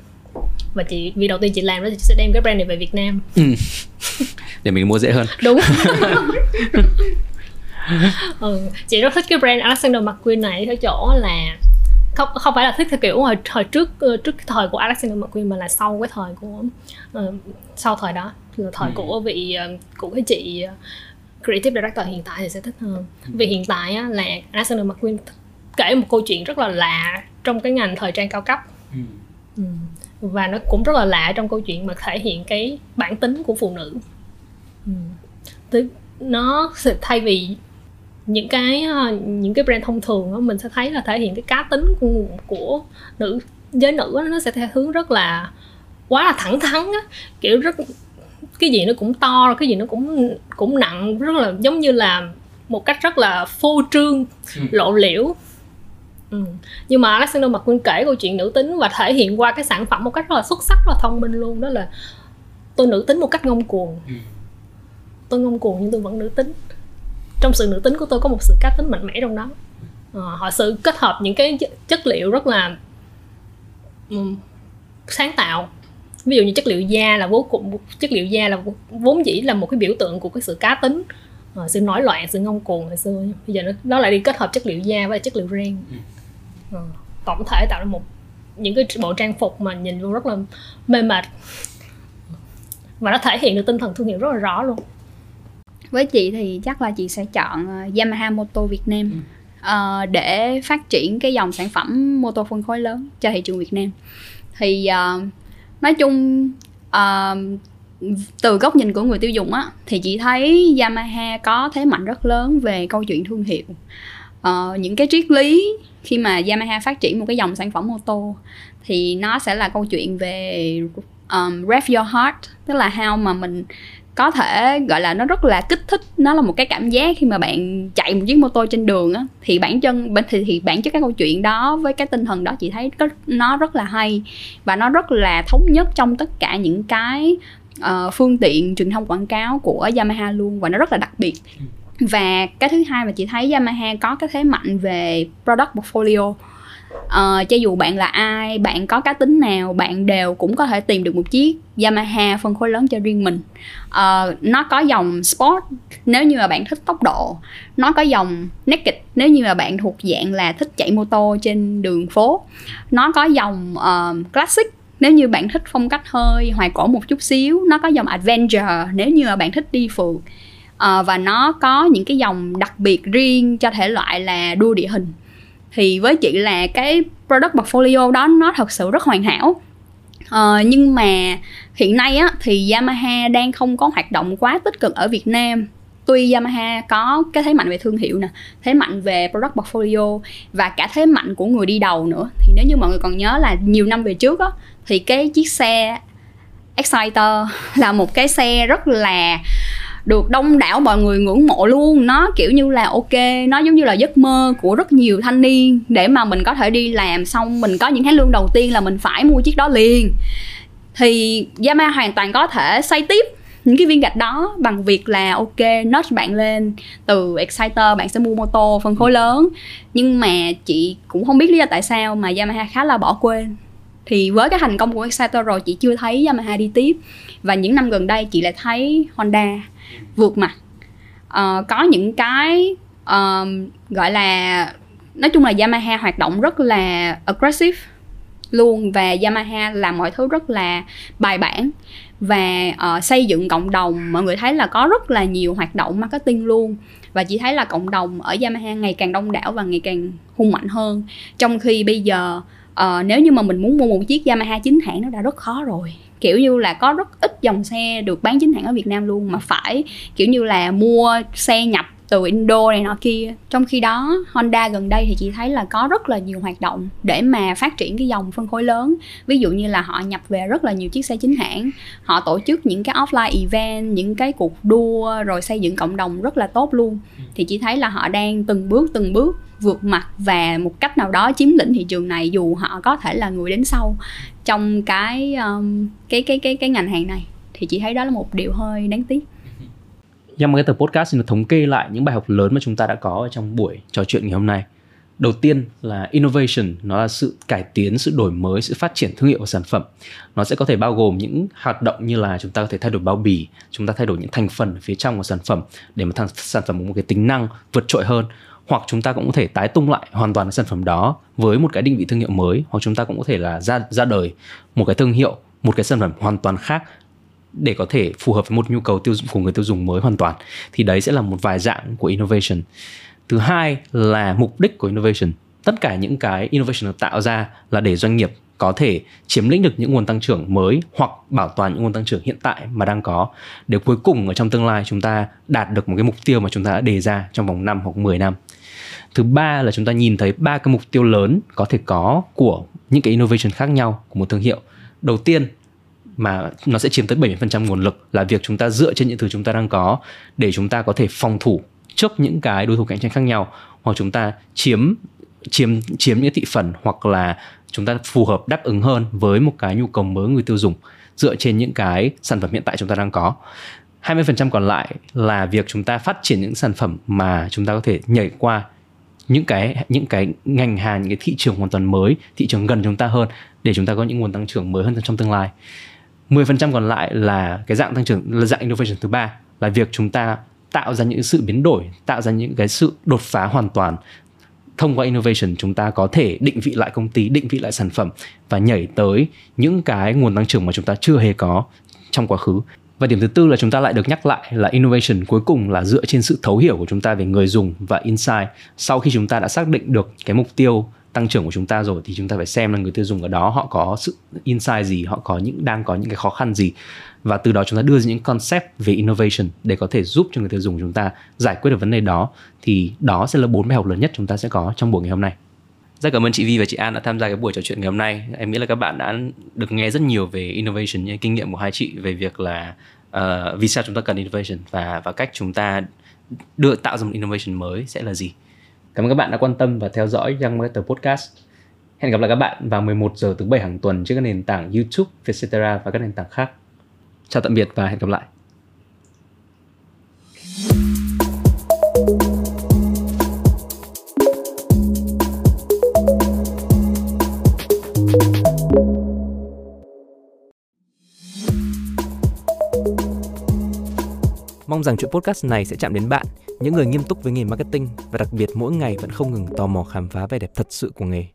Và chị vì đầu tiên chị làm đó thì chị sẽ đem cái brand này về Việt Nam. Ừ. để mình mua dễ hơn. Đúng. [laughs] Ừ, chị rất thích cái brand Alexander McQueen này theo chỗ là không không phải là thích theo kiểu hồi hồi trước trước cái thời của Alexander McQueen mà là sau cái thời của uh, sau thời đó. Là thời ừ. của vị uh, của cái chị creative director hiện tại thì sẽ thích hơn. Vì hiện tại á, là Alexander McQueen kể một câu chuyện rất là lạ trong cái ngành thời trang cao cấp ừ. Ừ. và nó cũng rất là lạ trong câu chuyện mà thể hiện cái bản tính của phụ nữ ừ. nó sẽ thay vì những cái những cái brand thông thường đó, mình sẽ thấy là thể hiện cái cá tính của, của nữ giới nữ đó, nó sẽ theo hướng rất là quá là thẳng thắn á kiểu rất cái gì nó cũng to cái gì nó cũng cũng nặng rất là giống như là một cách rất là phô trương ừ. lộ liễu ừ. nhưng mà Alexander McQueen kể câu chuyện nữ tính và thể hiện qua cái sản phẩm một cách rất là xuất sắc rất là thông minh luôn đó là tôi nữ tính một cách ngông cuồng. Ừ. tôi ngông cuồng nhưng tôi vẫn nữ tính. Trong sự nữ tính của tôi có một sự cá tính mạnh mẽ trong đó. À, họ sự kết hợp những cái chất liệu rất là um, sáng tạo. Ví dụ như chất liệu da là vô cùng chất liệu da là vốn dĩ là một cái biểu tượng của cái sự cá tính. Uh, sự nổi loạn sự ngông cuồng hồi xưa. Bây giờ nó, nó lại đi kết hợp chất liệu da với chất liệu ren uh, tổng thể tạo ra một những cái bộ trang phục mà nhìn vô rất là mê mệt. Và nó thể hiện được tinh thần thương hiệu rất là rõ luôn. Với chị thì chắc là chị sẽ chọn uh, Yamaha Moto Việt Nam. Uh, để phát triển cái dòng sản phẩm mô tô phân khối lớn cho thị trường Việt Nam. Thì uh, nói chung uh, từ góc nhìn của người tiêu dùng á thì chị thấy Yamaha có thế mạnh rất lớn về câu chuyện thương hiệu. Uh, những cái triết lý khi mà Yamaha phát triển một cái dòng sản phẩm ô tô thì nó sẽ là câu chuyện về um, rev your heart tức là how mà mình có thể gọi là nó rất là kích thích nó là một cái cảm giác khi mà bạn chạy một chiếc mô tô trên đường á thì bản chân thì thì bản chất cái câu chuyện đó với cái tinh thần đó chị thấy nó rất là hay và nó rất là thống nhất trong tất cả những cái uh, phương tiện truyền thông quảng cáo của Yamaha luôn và nó rất là đặc biệt và cái thứ hai mà chị thấy Yamaha có cái thế mạnh về product portfolio. Uh, cho dù bạn là ai bạn có cá tính nào bạn đều cũng có thể tìm được một chiếc Yamaha phân khối lớn cho riêng mình. Uh, nó có dòng sport nếu như mà bạn thích tốc độ. Nó có dòng naked nếu như mà bạn thuộc dạng là thích chạy mô tô trên đường phố. Nó có dòng uh, classic nếu như bạn thích phong cách hơi hoài cổ một chút xíu. Nó có dòng adventure nếu như mà bạn thích đi phượt uh, và nó có những cái dòng đặc biệt riêng cho thể loại là đua địa hình. Thì với chị là cái product portfolio đó nó thật sự rất hoàn hảo. Uh, nhưng mà hiện nay á thì Yamaha đang không có hoạt động quá tích cực ở Việt Nam. Tuy Yamaha có cái thế mạnh về thương hiệu nè thế mạnh về product portfolio và cả thế mạnh của người đi đầu nữa. Thì nếu như mọi người còn nhớ là nhiều năm về trước á thì cái chiếc xe Exciter [laughs] là một cái xe rất là được đông đảo mọi người ngưỡng mộ luôn. Nó kiểu như là ok, nó giống như là giấc mơ của rất nhiều thanh niên. Để mà mình có thể đi làm xong, mình có những tháng lương đầu tiên là mình phải mua chiếc đó liền. Thì Yamaha hoàn toàn có thể xây tiếp những cái viên gạch đó bằng việc là ok, notch bạn lên. Từ exciter bạn sẽ mua mô tô phân khối lớn. Nhưng mà chị cũng không biết lý do tại sao mà Yamaha khá là bỏ quên. Thì với cái thành công của exciter rồi, chị chưa thấy Yamaha đi tiếp. Và những năm gần đây, chị lại thấy Honda vượt mặt. Uh, có những cái um, gọi là nói chung là Yamaha hoạt động rất là aggressive luôn và Yamaha làm mọi thứ rất là bài bản và uh, xây dựng cộng đồng. Mọi người thấy là có rất là nhiều hoạt động marketing luôn và chị thấy là cộng đồng ở Yamaha ngày càng đông đảo và ngày càng hung mạnh hơn. Trong khi bây giờ uh, nếu như mà mình muốn mua một chiếc Yamaha chính hãng nó đã rất khó rồi. Kiểu như là có rất ít dòng xe được bán chính hãng ở Việt Nam luôn mà phải kiểu như là mua xe nhập từ Indo này nọ kia. Trong khi đó Honda gần đây thì chị thấy là có rất là nhiều hoạt động để mà phát triển cái dòng phân khối lớn. Ví dụ như là họ nhập về rất là nhiều chiếc xe chính hãng. Họ tổ chức những cái offline event những cái cuộc đua rồi xây dựng cộng đồng rất là tốt luôn. Thì chị thấy là họ đang từng bước từng bước vượt mặt và một cách nào đó chiếm lĩnh thị trường này dù họ có thể là người đến sau trong cái um, cái cái cái cái ngành hàng này thì chị thấy đó là một điều hơi đáng tiếc Nhằm cái tập Podcast xin được thống kê lại những bài học lớn mà chúng ta đã có ở trong buổi trò chuyện ngày hôm nay. Đầu tiên là innovation, nó là sự cải tiến, sự đổi mới, sự phát triển thương hiệu của sản phẩm. Nó sẽ có thể bao gồm những hoạt động như là chúng ta có thể thay đổi bao bì, chúng ta thay đổi những thành phần phía trong của sản phẩm để mà thằng sản phẩm có một cái tính năng vượt trội hơn hoặc chúng ta cũng có thể tái tung lại hoàn toàn cái sản phẩm đó với một cái định vị thương hiệu mới hoặc chúng ta cũng có thể là ra ra đời một cái thương hiệu một cái sản phẩm hoàn toàn khác để có thể phù hợp với một nhu cầu tiêu dùng của người tiêu dùng mới hoàn toàn, thì đấy sẽ là một vài dạng của innovation thứ hai là mục đích của innovation tất cả những cái innovation được tạo ra là để doanh nghiệp có thể chiếm lĩnh được những nguồn tăng trưởng mới hoặc bảo toàn những nguồn tăng trưởng hiện tại mà đang có, để cuối cùng ở trong tương lai chúng ta đạt được một cái mục tiêu mà chúng ta đã đề ra trong vòng 5 hoặc 10 năm. Thứ ba là chúng ta nhìn thấy ba cái mục tiêu lớn có thể có của những cái innovation khác nhau, của một thương hiệu. Đầu tiên mà nó sẽ chiếm tới 70% nguồn lực là việc chúng ta dựa trên những thứ chúng ta đang có để chúng ta có thể phòng thủ trước những cái đối thủ cạnh tranh khác nhau hoặc chúng ta chiếm chiếm chiếm những thị phần hoặc là chúng ta phù hợp đáp ứng hơn với một cái nhu cầu mới người tiêu dùng dựa trên những cái sản phẩm hiện tại chúng ta đang có 20% còn lại là việc chúng ta phát triển những sản phẩm mà chúng ta có thể nhảy qua những cái những cái ngành hàng những cái thị trường hoàn toàn mới thị trường gần chúng ta hơn để chúng ta có những nguồn tăng trưởng mới hơn trong tương lai 10% còn lại là cái dạng tăng trưởng, là dạng innovation thứ ba, là việc chúng ta tạo ra những sự biến đổi, tạo ra những cái sự đột phá hoàn toàn thông qua innovation. Chúng ta có thể định vị lại công ty, định vị lại sản phẩm và nhảy tới những cái nguồn tăng trưởng mà chúng ta chưa hề có trong quá khứ. Và điểm thứ tư là chúng ta lại được nhắc lại là innovation cuối cùng là dựa trên sự thấu hiểu của chúng ta về người dùng và insight sau khi chúng ta đã xác định được cái mục tiêu tăng trưởng của chúng ta rồi thì chúng ta phải xem là người tiêu dùng ở đó họ có sự insight gì họ có những đang có những cái khó khăn gì. Và từ đó chúng ta đưa ra những concept về innovation để có thể giúp cho người tiêu dùng chúng ta giải quyết được vấn đề đó. Thì đó sẽ là bốn bài học lớn nhất chúng ta sẽ có trong buổi ngày hôm nay. Rất cảm ơn chị Vi và chị An đã tham gia cái buổi trò chuyện ngày hôm nay. Em nghĩ là các bạn đã được nghe rất nhiều về innovation những kinh nghiệm của hai chị về việc là uh, vì sao chúng ta cần innovation và và cách chúng ta đưa tạo ra một innovation mới sẽ là gì cảm ơn các bạn đã quan tâm và theo dõi Young Marketer Podcast. Hẹn gặp lại các bạn vào 11 giờ thứ bảy hàng tuần trên các nền tảng YouTube, Vietcetera và các nền tảng khác. Chào tạm biệt và hẹn gặp lại. Mong rằng chuyện podcast này sẽ chạm đến bạn, những người nghiêm túc với nghề marketing và đặc biệt mỗi ngày vẫn không ngừng tò mò khám phá vẻ đẹp thật sự của nghề.